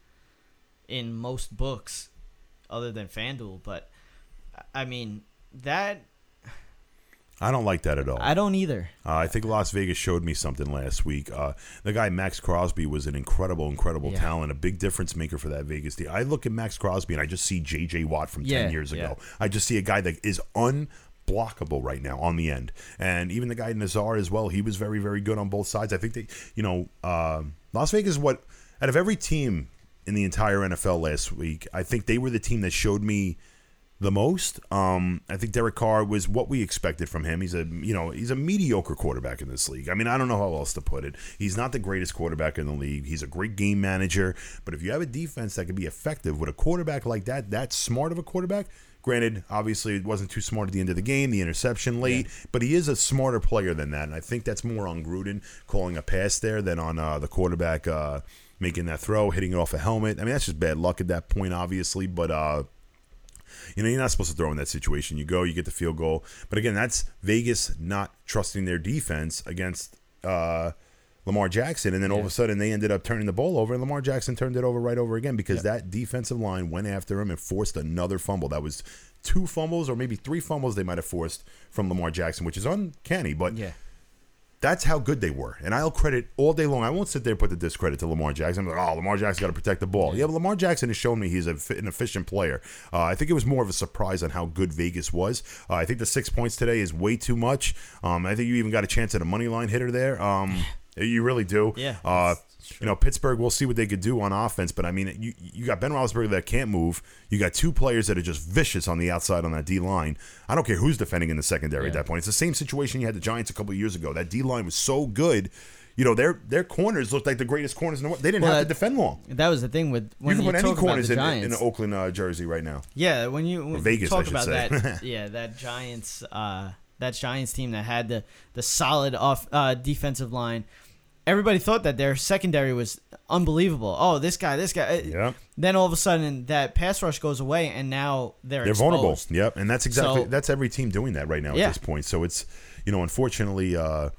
in most books, other than FanDuel. But I mean that I don't like that at all. I don't either. Uh, I think Las Vegas showed me something last week. Uh, the guy Maxx Crosby was an incredible, incredible Yeah. talent, a big difference maker for that Vegas team. I look at Maxx Crosby and I just see J.J. Watt from ten Yeah, years yeah. ago. I just see a guy that is unblockable right now on the end, and even the guy Nazar as well. He was very, very good on both sides. I think they, you know, uh, Las Vegas what out of every team in the entire NFL last week, I think they were the team that showed me the most. Um, I think Derek Carr was what we expected from him. He's a you know he's a mediocre quarterback in this league. I mean I don't know how else to put it. He's not the greatest quarterback in the league. He's a great game manager, but if you have a defense that can be effective with a quarterback like that, that smart of a quarterback. Granted, obviously it wasn't too smart at the end of the game, the interception late, but he is a smarter player than that, and I think that's more on Gruden calling a pass there than on uh, the quarterback uh, making that throw, hitting it off a helmet. I mean that's just bad luck at that point, obviously, but. Uh, you know, you're not supposed to throw in that situation. You go, you get the field goal. But again, that's Vegas not trusting their defense against uh, Lamar Jackson. And then all of a sudden they ended up turning the ball over, and Lamar Jackson turned it over right over again because that defensive line went after him and forced another fumble. That was two fumbles or maybe three fumbles they might have forced from Lamar Jackson, which is uncanny. But Yeah. That's how good they were. And I'll credit all day long. I won't sit there and put the discredit to Lamar Jackson. I'm like, oh, Lamar Jackson got to protect the ball. Yeah, but Lamar Jackson has shown me he's a, an efficient player. Uh, I think it was more of a surprise on how good Vegas was. Uh, I think the six points today is way too much. Um, I think you even got a chance at a money line hitter there. Um, you really do. Yeah, Uh, that's you know, Pittsburgh, we'll see what they could do on offense. But I mean, you you got Ben Roethlisberger that can't move. You got two players that are just vicious on the outside on that D line. I don't care who's defending in the secondary at that point. It's the same situation you had the Giants a couple of years ago. That D line was so good. You know, their their corners looked like the greatest corners in the world. They didn't Well, have to defend long. That was the thing with You when can you, put any corners in, in. Oakland uh, jersey right now. Yeah, when you when Vegas, talk about say. that, yeah, that Giants, uh, that Giants team that had the the solid off uh, defensive line, everybody thought that their secondary was unbelievable. Oh, this guy, this guy. Yeah. Then all of a sudden, that pass rush goes away, and now they're They're exposed. vulnerable. Yep, and that's exactly So- that's every team doing that right now Yeah. at this point. So it's you know, unfortunately, uh,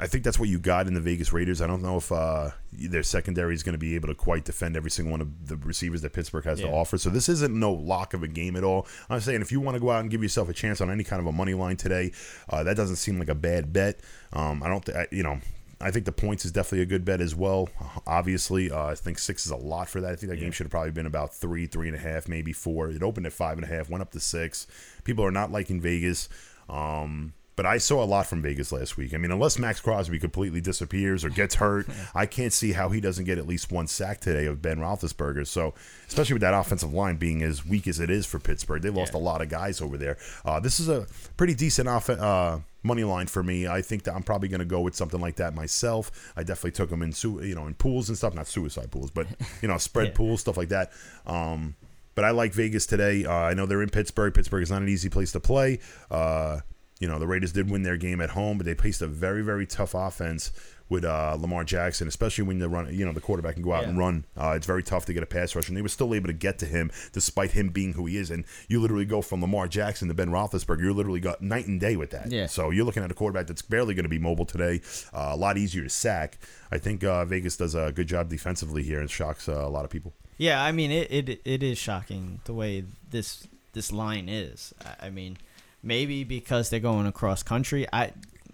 I think that's what you got in the Vegas Raiders. I don't know if uh, their secondary is going to be able to quite defend every single one of the receivers that Pittsburgh has to offer. So this isn't no lock of a game at all. I'm saying if you want to go out and give yourself a chance on any kind of a money line today, uh, that doesn't seem like a bad bet. Um, I don't, th- you know. I think the points is definitely a good bet as well. Obviously, uh, I think six is a lot for that. I think that game should have probably been about three, three and a half, maybe four. It opened at five and a half, went up to six. People are not liking Vegas. Um, but I saw a lot from Vegas last week. I mean, unless Maxx Crosby completely disappears or gets hurt, I can't see how he doesn't get at least one sack today of Ben Roethlisberger. So, especially with that offensive line being as weak as it is for Pittsburgh, they lost a lot of guys over there. Uh, this is a pretty decent offense. uh, money line for me. I think that I'm probably going to go with something like that myself. I definitely took them in, su- you know, in pools and stuff, not suicide pools, but you know, spread Yeah. pools, stuff like that. Um, but I like Vegas today. Uh, I know they're in Pittsburgh. Pittsburgh is not an easy place to play. Uh, you know, the Raiders did win their game at home, but they faced a very, very tough offense with uh, Lamar Jackson, especially when the run, you know, the quarterback can go out and run. Uh, it's very tough to get a pass rush, and they were still able to get to him despite him being who he is. And you literally go from Lamar Jackson to Ben Roethlisberger. You're literally got night and day with that. Yeah. So you're looking at a quarterback that's barely going to be mobile today. Uh, a lot easier to sack. I think uh, Vegas does a good job defensively here and shocks uh, a lot of people. Yeah, I mean it, it it is shocking the way this this line is. I- I mean, maybe because they're going across country. I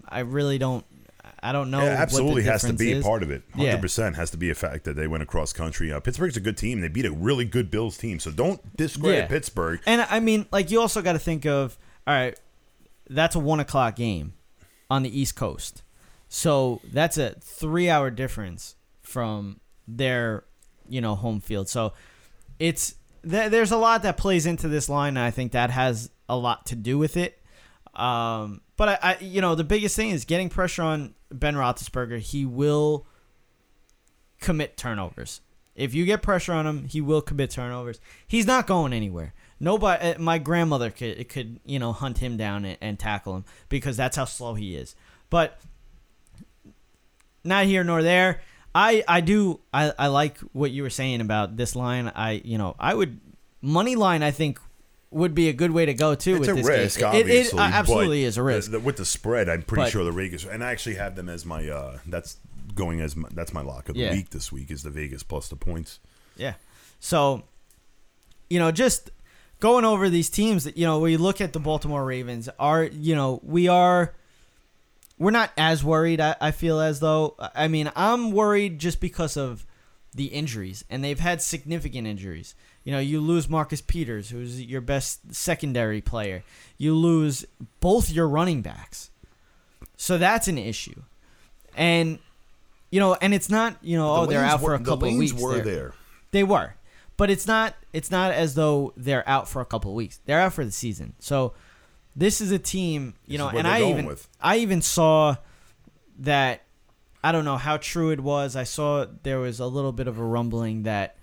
I really don't I don't know. Yeah, absolutely has to be a is. part of it. Yeah. Hundred percent has to be a fact that they went across country. Uh, Pittsburgh's a good team. They beat a really good Bills team, so don't discredit Yeah. Pittsburgh. And I mean, like you also got to think of all right, that's a one o'clock game on the East Coast, so that's a three-hour difference from their you know home field. So it's th- there's a lot that plays into this line, and I think that has a lot to do with it. Um, but I, I, you know, the biggest thing is getting pressure on Ben Roethlisberger. He will commit turnovers. If you get pressure on him, he will commit turnovers. He's not going anywhere. Nobody, uh, my grandmother could could you know hunt him down and, and tackle him because that's how slow he is. But not here nor there. I I do I, I like what you were saying about this line. I you know I would money line. I think would be a good way to go too. It's with a this risk, game. It- it- obviously. It, absolutely but is a risk. the- the- with the spread, I'm pretty But- sure the Vegas, and I actually have them as my. Uh, that's going as my, that's my lock of the Yeah. week this week is the Vegas plus the points. Yeah. So, you know, just going over these teams that, you know, we look at the Baltimore Ravens are, you know, we are, we're not as worried, I, I feel as though. I mean, I'm worried just because of the injuries, and they've had significant injuries. You know, you lose Marcus Peters, who's your best secondary player. You lose both your running backs. So that's an issue. And, you know, and it's not, you know, oh, they're out for a couple The of weeks. were They're- there. they were, but it's not. It's not as though they're out for a couple of weeks. They're out for the season. So this is a team, you This know, and I even with. I even saw that. I don't know how true it was. I saw there was a little bit of a rumbling that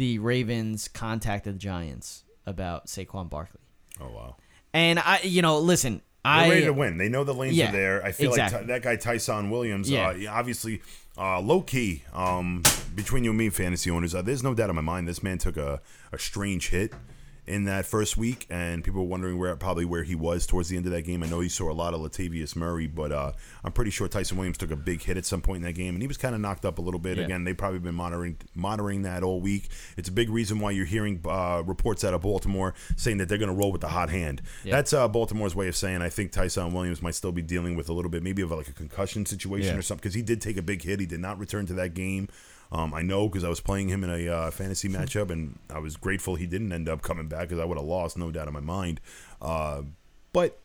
the Ravens contacted the Giants about Saquon Barkley, Oh wow. and I, you know, listen, They're I ready to win. They know the lanes Yeah, are there. I feel like exactly. Ty- that guy Ty'Son Williams, Yeah. uh, obviously uh, low key. Um, between you and me, fantasy owners, uh, there's no doubt in my mind this man took a, a strange hit in that first week, and people were wondering where probably where he was towards the end of that game. I know he saw a lot of Latavius Murray, but uh, I'm pretty sure Ty'Son Williams took a big hit at some point in that game, and he was kind of knocked up a little bit. Yeah. Again, they've probably been monitoring monitoring that all week. It's a big reason why you're hearing uh, reports out of Baltimore saying that they're going to roll with the hot hand. Yeah. That's uh, Baltimore's way of saying I think Ty'Son Williams might still be dealing with a little bit, maybe of like a concussion situation Yeah. or something, because he did take a big hit. He did not return to that game. Um, I know because I was playing him in a uh, fantasy matchup, and I was grateful he didn't end up coming back because I would have lost, no doubt in my mind. Uh, but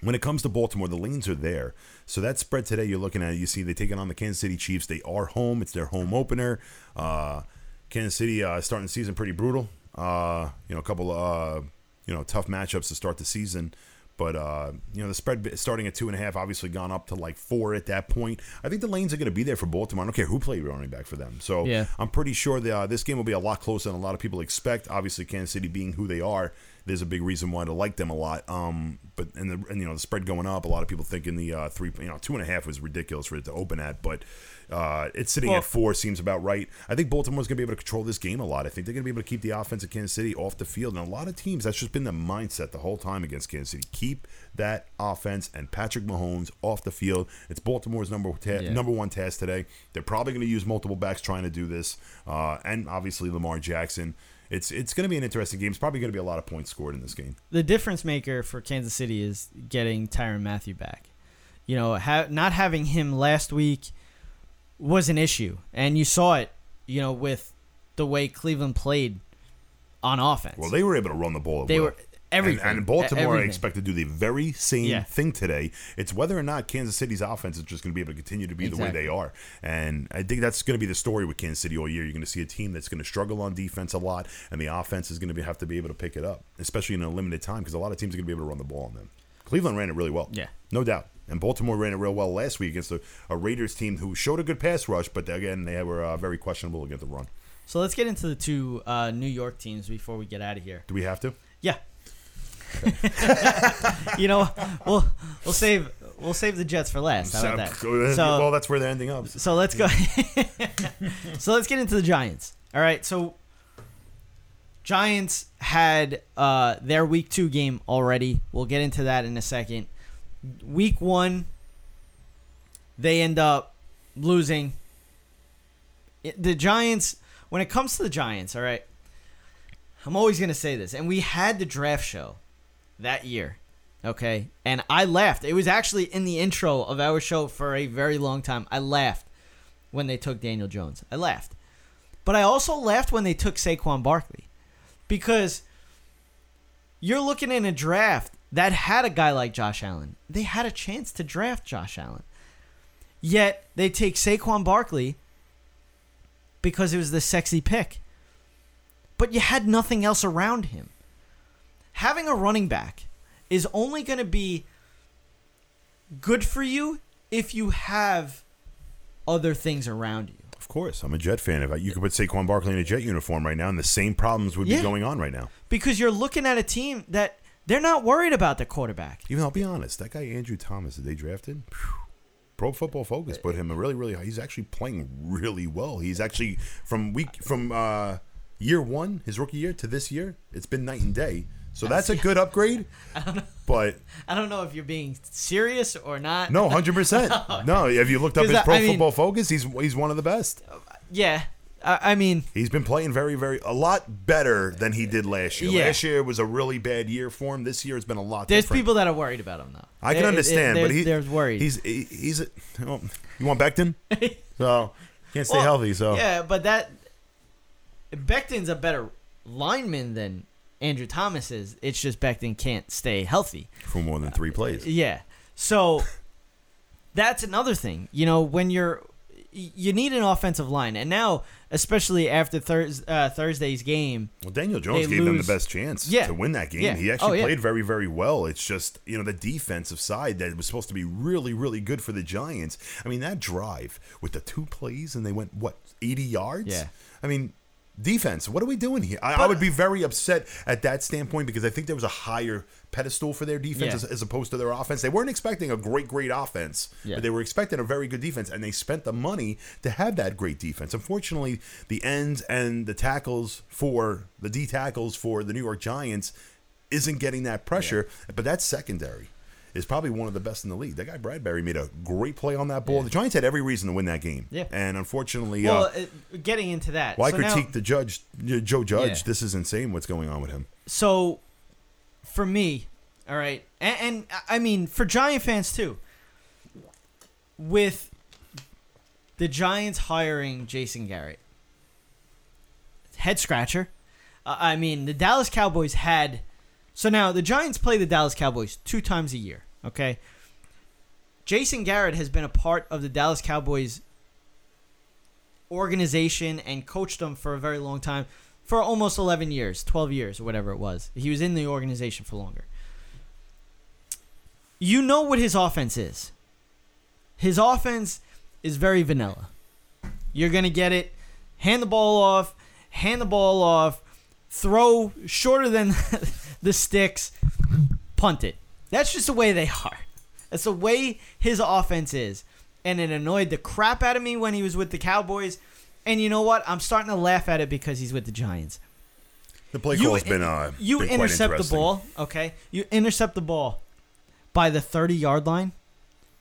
when it comes to Baltimore, the lanes are there. So that spread today, you're looking at. You see, they taking on the Kansas City Chiefs. They are home. It's their home opener. Uh, Kansas City uh, starting the season pretty brutal. Uh, you know, a couple of uh, you know tough matchups to start the season. But uh, you know, the spread starting at two and a half, obviously gone up to like four at that point. I think the lanes are going to be there for Baltimore. I don't care who played running back for them. So Yeah. I'm pretty sure that uh, this game will be a lot closer than a lot of people expect. Obviously, Kansas City being who they are, there's a big reason why to like them a lot. Um, but and the and, you know the spread going up, a lot of people thinking the uh, three you know two and a half was ridiculous for it to open at, but uh, it's sitting Well- at four seems about right. I think Baltimore's going to be able to control this game a lot. I think they're going to be able to keep the offense of Kansas City off the field. And a lot of teams, that's just been the mindset the whole time against Kansas City. Keep that offense and Patrick Mahomes off the field. It's Baltimore's number ta- Yeah. number one task today. They're probably going to use multiple backs trying to do this, uh, and obviously Lamar Jackson. It's it's going to be an interesting game. It's probably going to be a lot of points scored in this game. the difference maker for Kansas City is getting Tyrann Mathieu back. You know, ha- not having him last week was an issue, and you saw it. You know, with the way Cleveland played on offense. Well, they were able to run the ball. They well. were everything. And, and Baltimore, I expect to do the very same Yeah. thing today. It's whether or not Kansas City's offense is just going to be able to continue to be the way they are. And I think that's going to be the story with Kansas City all year. You're going to see a team that's going to struggle on defense a lot, and the offense is going to be, have to be able to pick it up, especially in a limited time, because a lot of teams are going to be able to run the ball on them. Cleveland ran it really well. Yeah. No doubt. And Baltimore ran it real well last week against a, a Raiders team who showed a good pass rush, but again, they were uh, very questionable against the run. So let's get into the two uh, New York teams before we get out of here. Do we have to? Yeah. you know, we'll we'll save we'll save the Jets for last. How about that? So- well, that's where they're ending up. So let's go. so let's get into the Giants. All right. So Giants had uh, their week two game already. We'll get into that in a second. Week one, they end up losing. The Giants, when it comes to the Giants, all right, I'm always going to say this. And we had the draft show that year. Okay. And I laughed. It was actually in the intro of our show for a very long time. I laughed when they took Daniel Jones. I laughed. But I also laughed when they took Saquon Barkley. Because you're looking in a draft that had a guy like Josh Allen. They had a chance to draft Josh Allen. Yet they take Saquon Barkley because it was the sexy pick. But you had nothing else around him. Having a running back is only going to be good for you if you have other things around you. Of course, I'm a Jet fan. If you could put Saquon Barkley in a Jet uniform right now, and the same problems would Yeah. be going on right now. Because you're looking at a team that they're not worried about the quarterback. Even I'll be honest, that guy Andrew Thomas that they drafted, phew, Pro Football Focus put him a really, really. High he's actually playing really well. He's actually from week from uh, year one, his rookie year to this year, it's been night and day. So that's a good upgrade. I don't know. But I don't know if you're being serious or not. no, hundred percent. No, have you looked up his I- Pro mean- Football Focus? He's he's one of the best. Yeah. I, I mean, He's been playing very, very a lot better than he did last year. Yeah. Last year was a really bad year for him. This year has been a lot. Better. There's different. people that are worried about him, though. I can understand, but he, there's worried. He's he, he's a, you want Becton, so can't stay Well, healthy. So Yeah, but that Becton's a better lineman than Andrew Thomas is. It's just Becton can't stay healthy. for more than three plays. Yeah. So that's another thing. You know, when you're you need an offensive line, and now especially after Thurs uh, Thursday's game, Well, Daniel Jones gave them the best chance Yeah. to win that game. Yeah. He actually Oh, yeah. played very, very well. It's just you know the defensive side that was supposed to be really, really good for the Giants. I mean that drive with the two plays and they went what eighty yards. Yeah. I mean. Defense, what are we doing here? I, I would be very upset at that standpoint because I think there was a higher pedestal for their defense Yeah. as, as opposed to their offense. They weren't expecting a great, great offense, Yeah. but they were expecting a very good defense, and they spent the money to have that great defense. Unfortunately, the ends and the tackles for the D tackles for the New York Giants isn't getting that pressure, but that's secondary. Is probably one of the best in the league. That guy Bradberry made a great play on that ball. Yeah. The Giants had every reason to win that game. Yeah. And unfortunately, well, uh, uh, getting into that. why so now- critique the judge, Joe Judge? Yeah. This is insane. What's going on with him? so for me, all right, and, and I mean for Giant fans too, with the Giants hiring Jason Garrett, head scratcher. Uh, I mean, the Dallas Cowboys had. So now the Giants play the Dallas Cowboys two times a year. Okay. Jason Garrett has been a part of the Dallas Cowboys organization and coached them for a very long time for almost 11 years, 12 years, or whatever it was. He was in the organization for longer. You know what his offense is. His offense is very vanilla. You're going to get it, hand the ball off, hand the ball off, throw shorter than the sticks, punt it. That's just the way they are. That's the way his offense is. And it annoyed the crap out of me when he was with the Cowboys. And you know what? I'm starting to laugh at it because he's with the Giants. The play call's been uh, you been intercept the ball, okay? You intercept the ball by the 30 yard line,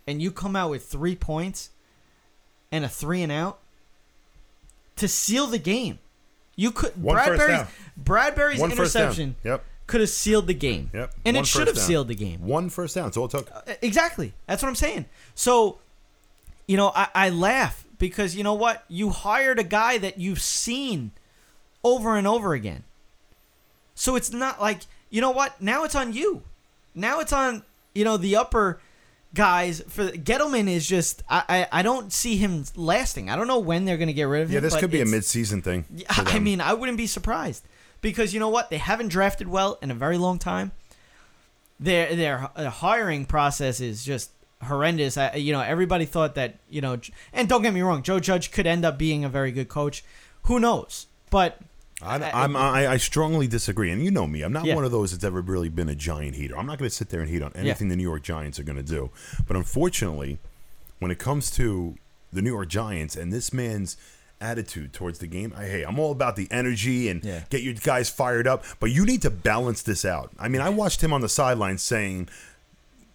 and you come out with three points and a three and out to seal the game. You could One Bradberry's. Bradberry's One interception Yep. Could have sealed the game. Yep. And One it should first have down. sealed the game. One first down. That's all it took. Uh, exactly. That's what I'm saying. So, you know, I, I laugh because you know what? You hired a guy that you've seen over and over again. So it's not like, you know what? Now it's on you. Now it's on, you know, the upper guys. For Gettleman is just, I, I, I don't see him lasting. I don't know when they're going to get rid of him. Yeah, this could be a mid-season thing. yeah, I mean, I wouldn't be surprised because you know what? They haven't drafted well in a very long time. Their their uh, hiring process is just horrendous. I, you know, everybody thought that you know, and don't get me wrong, Joe Judge could end up being a very good coach. Who knows? But I, I'm, I, I strongly disagree, and you know me. I'm not Yeah. one of those that's ever really been a giant heater. I'm not going to sit there and heat on anything the New York Giants are going to do. But unfortunately, when it comes to the New York Giants and this man's attitude towards the game, I, hey, I'm all about the energy and Yeah. get your guys fired up. But you need to balance this out. I mean, I watched him on the sidelines saying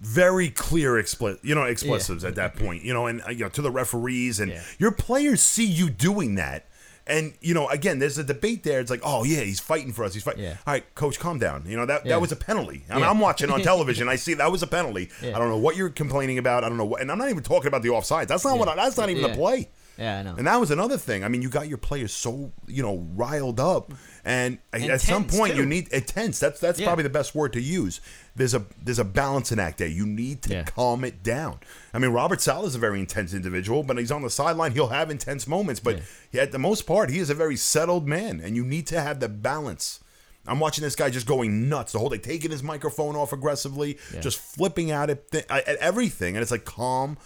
very clear expli- you know expletives at that point you know and uh, you know to the referees and Yeah. your players see you doing that and you know again there's a debate there it's like oh yeah he's fighting for us he's fighting Yeah. all right coach calm down you know that Yeah. that was a penalty I mean, Yeah. i'm watching on television i see that was a penalty Yeah. i don't know what you're complaining about i don't know what and i'm not even talking about the offside that's not what I, that's not even Yeah. the play yeah, I know. and that was another thing. I mean, you got your players so you know riled up, and, uh, at some point too. you need it tense. That's that's Yeah. probably the best word to use. There's a there's a balancing act there. You need to Yeah. calm it down. I mean, Robert Saleh is a very intense individual, but he's on the sideline. He'll have intense moments, but he, at the most part, he is a very settled man, and you need to have the balance. I'm watching this guy just going nuts the whole day, taking his microphone off aggressively, just flipping out at, th- at everything, and it's like calm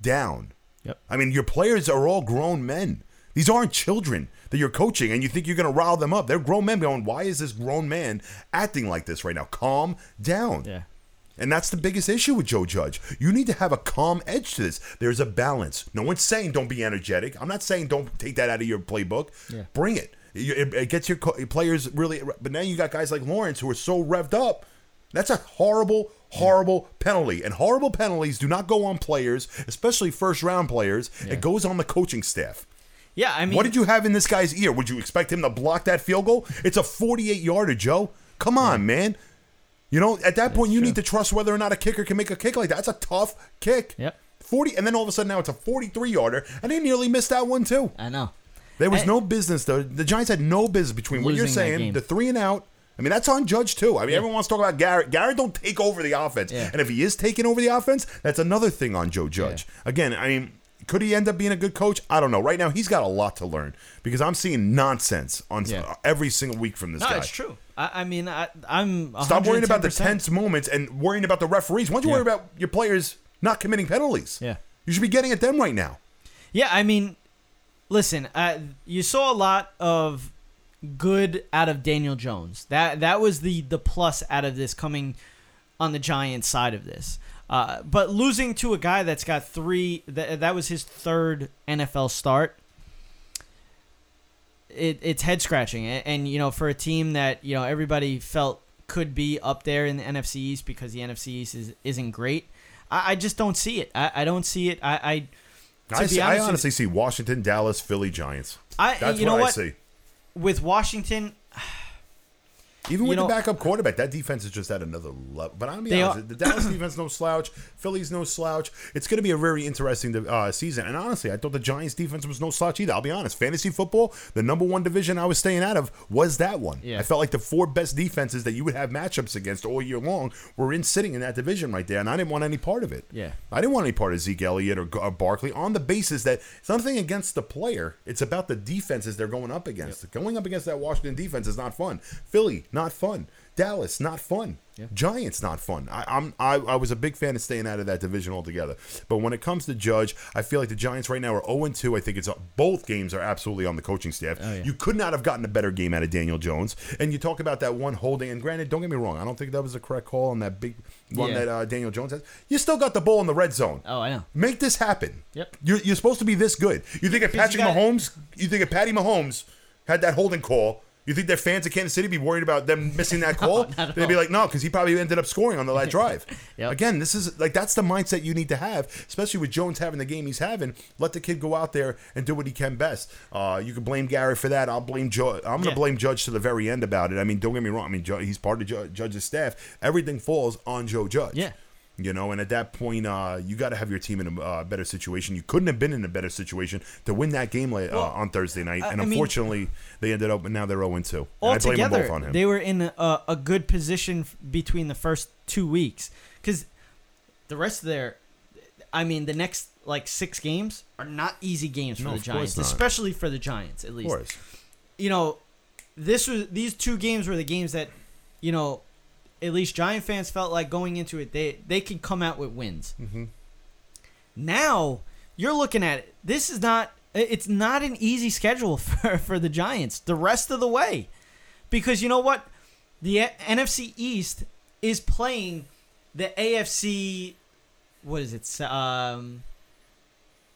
down. Yep. I mean, your players are all grown men. These aren't children that you're coaching, and you think you're going to rile them up. They're grown men going, why is this grown man acting like this right now? Calm down. Yeah. And that's the biggest issue with Joe Judge. You need to have a calm edge to this. There's a balance. No one's saying don't be energetic. I'm not saying don't take that out of your playbook. Yeah. Bring it. It, it gets your players really. But now you got guys like Lawrence who are so revved up. That's a horrible, horrible penalty. And horrible penalties do not go on players, especially first round players. It goes on the coaching staff. yeah, I mean, What did you have in this guy's ear? Would you expect him to block that field goal? It's a 48 yarder, Joe. Come on, man. You know, at that point, you need to trust whether or not a kicker can make a kick like that. That's a tough kick. Yep. 40, and then all of a sudden now it's a 43 yarder, and they nearly missed that one too. I know. There was no business though. The Giants had no business between what you're saying, the three and out. I mean, that's on Judge too. I mean, everyone wants to talk about Garrett. Garrett don't take over the offense, Yeah. and if he is taking over the offense, that's another thing on Joe Judge. Again, I mean, could he end up being a good coach? I don't know. Right now, he's got a lot to learn because I'm seeing nonsense on Yeah. every single week from this No, guy. it's true. I, I mean, I, I'm Stop worrying about the tense moments and worrying about the referees. Why don't you Yeah. worry about your players not committing penalties? Yeah. You should be getting at them right now. Yeah, I mean, listen, uh, you saw a lot of good out of Daniel Jones. That that was the the plus out of this coming on the Giants side of this. Uh, but losing to a guy that's got three, that, that was his third NFL start. It, it's head scratching, and, and you know, for a team that you know everybody felt could be up there in the NFC East because the NFC East is, isn't great. I, I just don't see it. I, I don't see it. I, I I, see, honest honestly see Washington, Dallas, Philly, Giants. I That's you what know I see. With Washington, Even You with know- the backup quarterback, that defense is just at another level. But I'm be honest, are- the Dallas defense no slouch, Philly's no slouch. It's going to be a very interesting uh, season. And honestly, I thought the Giants defense was no slouch either. I'll be honest. Fantasy football, the number one division I was staying out of was that one. Yeah. I felt like the four best defenses that you would have matchups against all year long were in sitting in that division right there, and I didn't want any part of it. Yeah. I didn't want any part of Zeke Elliott or, or Barkley on the basis that it's nothing against the player. It's about the defenses they're going up against. Going up against that Washington defense is not fun. Philly, not fun. Dallas, not fun. Giants, not fun. I, I'm I, I was a big fan of staying out of that division altogether. But when it comes to Judge, I feel like the Giants right now are 0 2. I think it's both games are absolutely on the coaching staff. You could not have gotten a better game out of Daniel Jones. And you talk about that one holding. And granted, don't get me wrong, I don't think that was the correct call on that big one Yeah. that uh, Daniel Jones has. You still got the ball in the red zone. Oh, I know. Make this happen. Yep. You're, you're supposed to be this good. You think if Patrick got- Mahomes, you think if Patty Mahomes had that holding call, you think their fans of Kansas City be worried about them missing that call? not at They'd be like, no, because he probably ended up scoring on the last drive. Yep. Again, this is like that's the mindset you need to have, especially with Jones having the game he's having. Let the kid go out there and do what he can best. Uh, you can blame Gary for that. I'll blame Judge. I'm going to Yeah. blame Judge to the very end about it. I mean, don't get me wrong. I mean, Ju- he's part of Ju- Judge's staff. Everything falls on Joe Judge. Yeah. You know, and at that point, uh, you got to have your team in a uh, better situation. You couldn't have been in a better situation to win that game uh, on Thursday night, and I mean- unfortunately, they ended up. And now they're zero two. And I blame them Altogether, both on him. they were in a, a good position f- between the first two weeks because the rest of their, I mean, the next like six games are not easy games for No, the Giants, especially for the Giants at least. you know, this was these two games were the games that, you know, at least Giant fans felt like going into it they they could come out with wins. Mhm. Now you're looking at it. This is not. It's not an easy schedule for for the Giants the rest of the way, because you know what, the NFC East is playing the AFC. What is it? Um,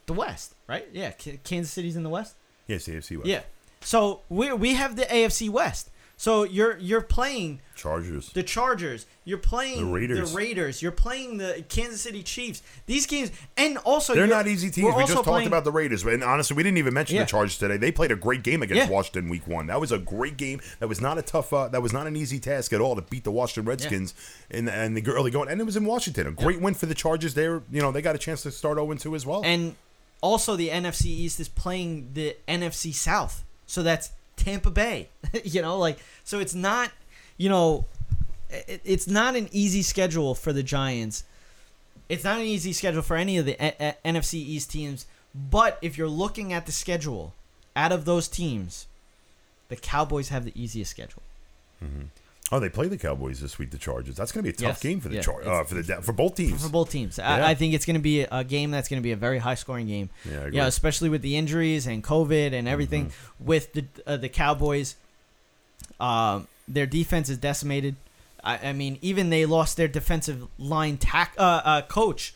the West, right? Yeah, K- Kansas City's in the West. Yes, the AFC West. Yeah. So we we have the AFC West. So you're you're playing Chargers. the Chargers. You're playing The Raiders. The Raiders. You're playing the Kansas City Chiefs. These games, and also They're not easy teams. we're just talked playing- about the Raiders, and honestly, we didn't even mention Yeah. the Chargers today. They played a great game against Yeah. Washington Week One. That was a great game. That was not a tough. Uh, that was not an easy task at all to beat the Washington Redskins in the, and the early going. And it was in Washington. A great win for the Chargers. There, you know, they got a chance to start 0 2 as well. and also the NFC East is playing the NFC South. So that's Tampa Bay. you know, like so it's not, you know, it, it's not an easy schedule for the Giants. It's not an easy schedule for any of the A- A- NFC East teams. But if you're looking at the schedule, out of those teams, the Cowboys have the easiest schedule. Mm-hmm. Oh, they play the Cowboys this week. The Chargers. That's going to be a tough Yes. game for the Yeah. Char- uh, for the for both teams. for both teams. Yeah. I, I think it's going to be a game that's going to be a very high scoring game. Yeah, I agree. Yeah, especially with the injuries and COVID and everything. Mm-hmm. With the uh, the Cowboys, um, their defense is decimated. I, I mean, even they lost their defensive line tack uh, uh, coach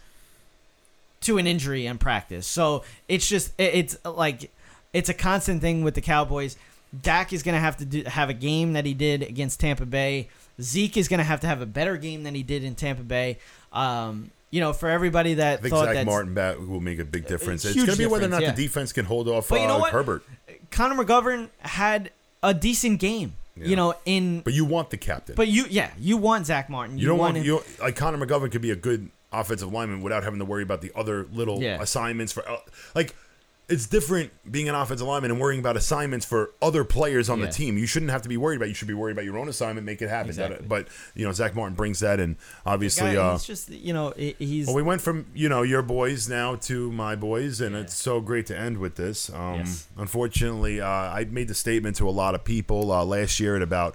to an injury in practice. So it's just it- it's like it's a constant thing with the Cowboys. Dak is gonna have to do, have a game that he did against Tampa Bay. Zeke is gonna have to have a better game than he did in Tampa Bay. Um, you know, for everybody that I think thought Zack Martin back will make a big difference. It's going to be whether or not difference, the defense can hold off But you know uh, what? Herbert. Connor McGovern had a decent game. Yeah. You know, in But you want the captain. but you yeah you want Zack Martin. You don't want want you like Connor McGovern could be a good offensive lineman without having to worry about the other little Yeah. assignments for uh, like it's different being an offensive lineman and worrying about assignments for other players on Yeah. the team. You shouldn't have to be worried about. You should be worried about your own assignment, make it happen. That- Exactly. but you know, Zack Martin brings that, and obviously, Guy, uh, he's just you know he's well, we went from you know your boys now to my boys, and Yeah. it's so great to end with this. Um, Yes. Unfortunately, uh, I made the statement to a lot of people uh, last year at about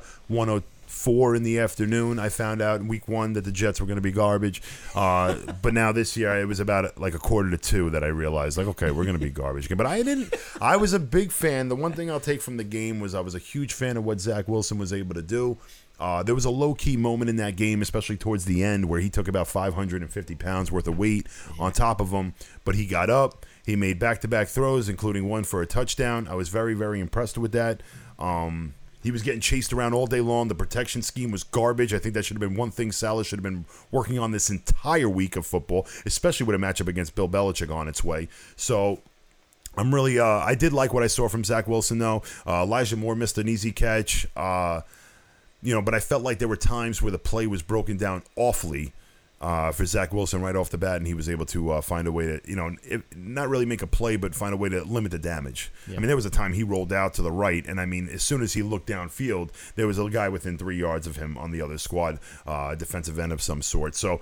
104 in the afternoon. I found out in week one that the Jets were going to be garbage, uh, but now this year it was about like a quarter to two that I realized like okay we're going to be garbage. But I didn't. I was a big fan. The one thing I'll take from the game was I was a huge fan of what Zach Wilson was able to do. Uh, there was a low key moment in that game, especially towards the end, where he took about 550 pounds worth of weight on top of him, but he got up. He made back to back throws, including one for a touchdown. I was very, very impressed with that. Um, he was getting chased around all day long. The protection scheme was garbage. I think that should have been one thing Saleh should have been working on this entire week of football, especially with a matchup against Bill Belichick on its way. So I'm really, uh, I did like what I saw from Zach Wilson, though. Uh, Elijah Moore missed an easy catch. Uh, you know, but I felt like there were times where the play was broken down awfully uh, for Zach Wilson right off the bat, and he was able to uh, find a way to, you know, if, not really make a play, but find a way to limit the damage. I mean, there was a time he rolled out to the right, and I mean, as soon as he looked downfield, there was a guy within three yards of him on the other squad, uh, defensive end of some sort. So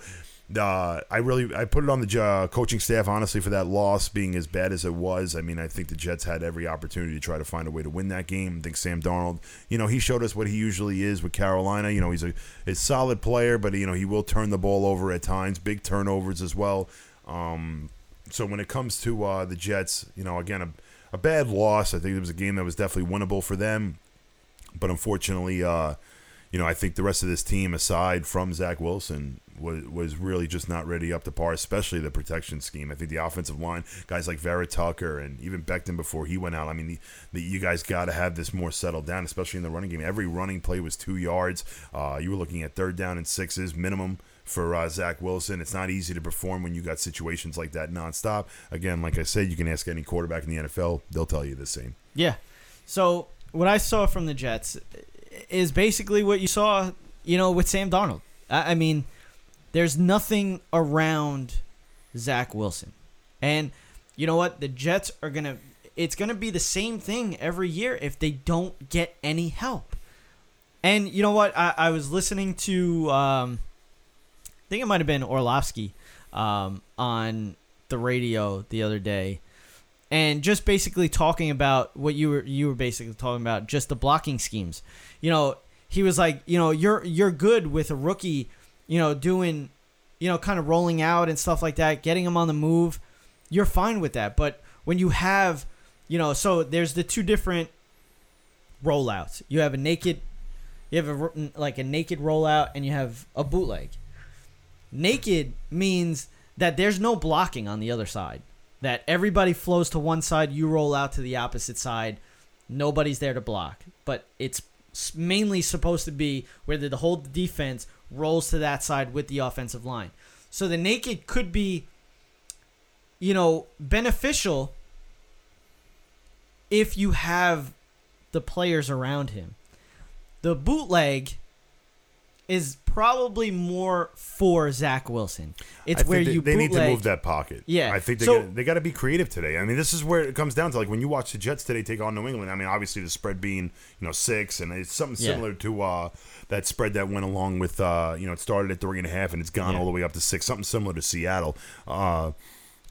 uh, I really I put it on the uh, coaching staff honestly for that loss being as bad as it was. I mean, I think the Jets had every opportunity to try to find a way to win that game. I think Sam Darnold, you know, he showed us what he usually is with Carolina. You know, he's a, a solid player, but you know he will turn the ball over at times, big turnovers as well. Um, so when it comes to uh, the Jets, you know, again a, a bad loss. I think it was a game that was definitely winnable for them, but unfortunately, uh, you know, I think the rest of this team, aside from Zach Wilson, was was really just not ready up to par, especially the protection scheme. I think the offensive line, guys like Vera Tucker and even Becton before he went out. I mean, the, the, you guys got to have this more settled down, especially in the running game. Every running play was two yards. Uh, you were looking at third down and sixes minimum for uh, Zach Wilson. It's not easy to perform when you got situations like that nonstop. Again, like I said, you can ask any quarterback in the NFL; they'll tell you the same. Yeah. So what I saw from the Jets is basically what you saw, you know, with Sam Darnold. I, I mean, there's nothing around Zach Wilson, and you know what? The Jets are gonna. It's gonna be the same thing every year if they don't get any help. And you know what? I, I was listening to. Um, I think it might have been Orlovsky um, on the radio the other day, and just basically talking about what you were you were basically talking about, just the blocking schemes. You know, he was like, you know, you're you're good with a rookie, you know, doing, you know, kind of rolling out and stuff like that, getting him on the move. You're fine with that, but when you have, you know, so there's the two different rollouts. You have a naked, you have a like a naked rollout, and you have a bootleg Naked means that there's no blocking on the other side. That everybody flows to one side, you roll out to the opposite side. Nobody's there to block. But it's mainly supposed to be where the whole defense rolls to that side with the offensive line. So the naked could be, you know, beneficial if you have the players around him. The bootleg is probably more for Zach Wilson. It's where they, you they need to move that pocket. Yeah. I think they So- got, they got to be creative today. I mean, this is where it comes down to. Like when you watch the Jets today take on New England. I mean, obviously the spread being you know six, and it's something Yeah. similar to uh, that spread that went along with uh, you know it started at three and a half and it's gone Yeah. all the way up to six. Something similar to Seattle. Uh,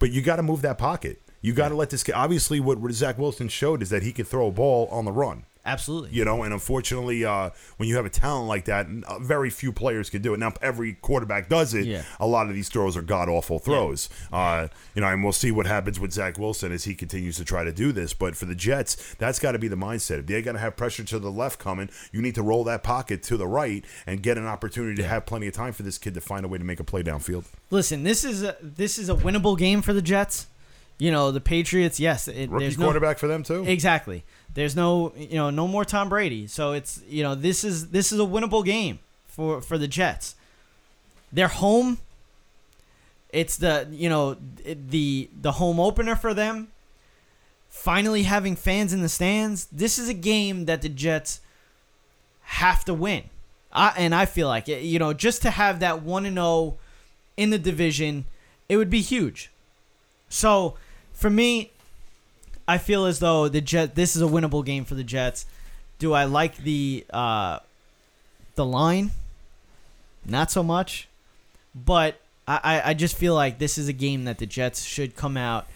but you got to move that pocket. You got to let this. Obviously, what Zach Wilson showed is that he could throw a ball on the run. Absolutely. You know, and unfortunately, uh, when you have a talent like that, uh, very few players can do it. Now, every quarterback does it. Yeah. A lot of these throws are god awful throws. Uh, you know, and we'll see what happens with Zach Wilson as he continues to try to do this. But for the Jets, that's got to be the mindset. If they're going to have pressure to the left coming, you need to roll that pocket to the right and get an opportunity to have plenty of time for this kid to find a way to make a play downfield. Listen, this is a this is a winnable game for the Jets. You know, the Patriots, yes, it, Rookie there's no quarterback for them too. Exactly. There's no, you know, no more Tom Brady. So it's, you know, this is this is a winnable game for for the Jets. They're home. It's the, you know, the the home opener for them. Finally having fans in the stands. This is a game that the Jets have to win. I, and I feel like you know, just to have that 1 and 0 in the division, it would be huge. So, for me, I feel as though the Jet. This is a winnable game for the Jets. Do I like the uh, the line? Not so much, but I, I just feel like this is a game that the Jets should come out.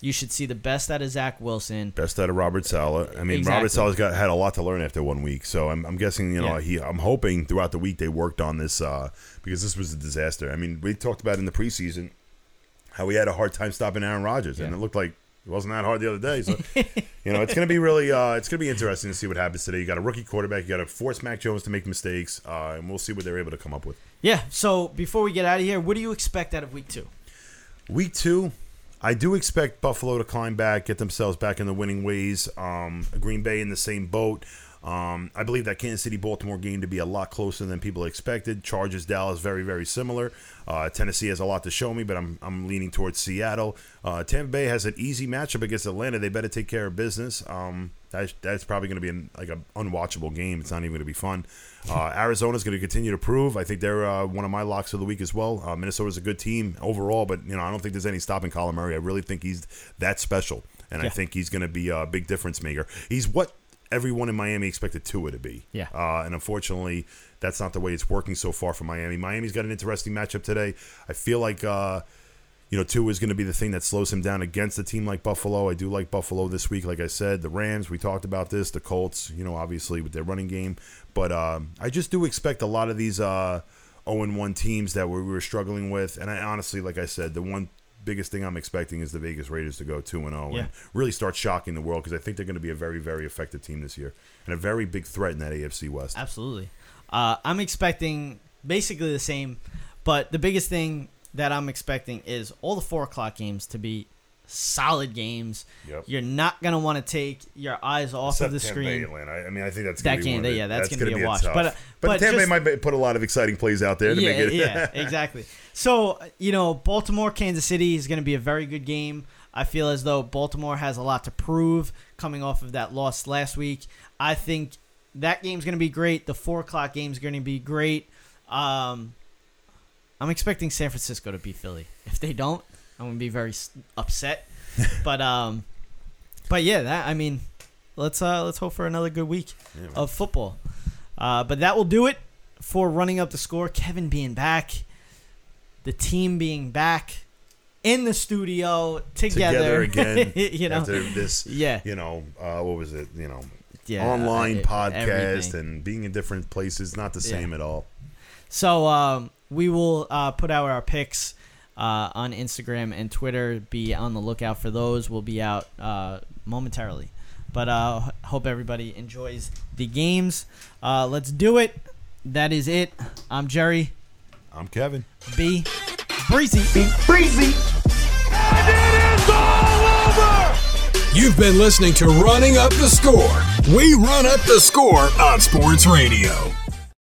You should see the best out of Zach Wilson. Best out of Robert Saleh. I mean, Exactly. Robert Saleh's got had a lot to learn after one week. So I'm, I'm guessing, you know, Yeah. he. I'm hoping throughout the week they worked on this uh, because this was a disaster. I mean, we talked about in the preseason how we had a hard time stopping Aaron Rodgers, and it looked like it wasn't that hard the other day. So you know, it's going to be really, uh, it's going to be interesting to see what happens today. You got a rookie quarterback. You got to force Mac Jones to make mistakes, uh, and we'll see what they're able to come up with. Yeah. So before we get out of here, what do you expect out of week two? Week two, I do expect Buffalo to climb back, get themselves back in the winning ways. Um, Green Bay in the same boat. Um, I believe that Kansas City Baltimore game to be a lot closer than people expected. Chargers Dallas very very similar. Uh, Tennessee has a lot to show me, but I'm I'm leaning towards Seattle. Uh, Tampa Bay has an easy matchup against Atlanta. They better take care of business. Um, that's, that's probably going to be an, like an unwatchable game. It's not even going to be fun. Uh, Arizona's going to continue to prove. I think they're uh, one of my locks of the week as well. Uh, Minnesota's a good team overall, but you know I don't think there's any stopping Kyler Murray. I really think he's that special, and I think he's going to be a big difference maker. He's what everyone in Miami expected Tua to be. Yeah. Uh, and unfortunately, that's not the way it's working so far for Miami. Miami's got an interesting matchup today. I feel like. Uh, you know, Tua is going to be the thing that slows him down against a team like Buffalo. I do like Buffalo this week. Like I said, the Rams, we talked about this. The Colts, you know, obviously with their running game. But um, I just do expect a lot of these uh, 0 1 teams that we were struggling with. And I honestly, like I said, the one biggest thing I'm expecting is the Vegas Raiders to go 2 and 0 and really start shocking the world because I think they're going to be a very, very effective team this year and a very big threat in that AFC West. Absolutely. Uh, I'm expecting basically the same, but the biggest thing that I'm expecting is all the four o'clock games to be solid games. Yep. You're not gonna want to take your eyes off of the Except Tampa Bay, screen. Atlanta. I- I mean, I think that's That gonna be game, of yeah, that's gonna gonna be a watch. tough. But, uh, but, but Tampa Bay might put a lot of exciting plays out there to yeah, make it. yeah, exactly. So you know, Baltimore, Kansas City is going to be a very good game. I feel as though Baltimore has a lot to prove coming off of that loss last week. I think that game's going to be great. The four o'clock game's going to be great. Um, I'm expecting San Francisco to beat Philly. If they don't, I'm going to be very upset. but um, but yeah, that I mean, let's uh let's hope for another good week Yeah, of football. Uh, but that will do it for running up the score. Kevin being back, the team being back in the studio together, together again you know, after this yeah, you know uh, what was it you know yeah, online uh, podcast everything. and being in different places not the Yeah. same at all So um, we will uh, put out our picks uh, on Instagram and Twitter. Be on the lookout for those. We'll be out uh, momentarily. But uh, hope everybody enjoys the games. Uh, let's do it. That is it. I'm Jerry. i'm kevin B Breezy, B. Breezy. You've been listening to Running Up the Score. We run up the score on Sports Radio.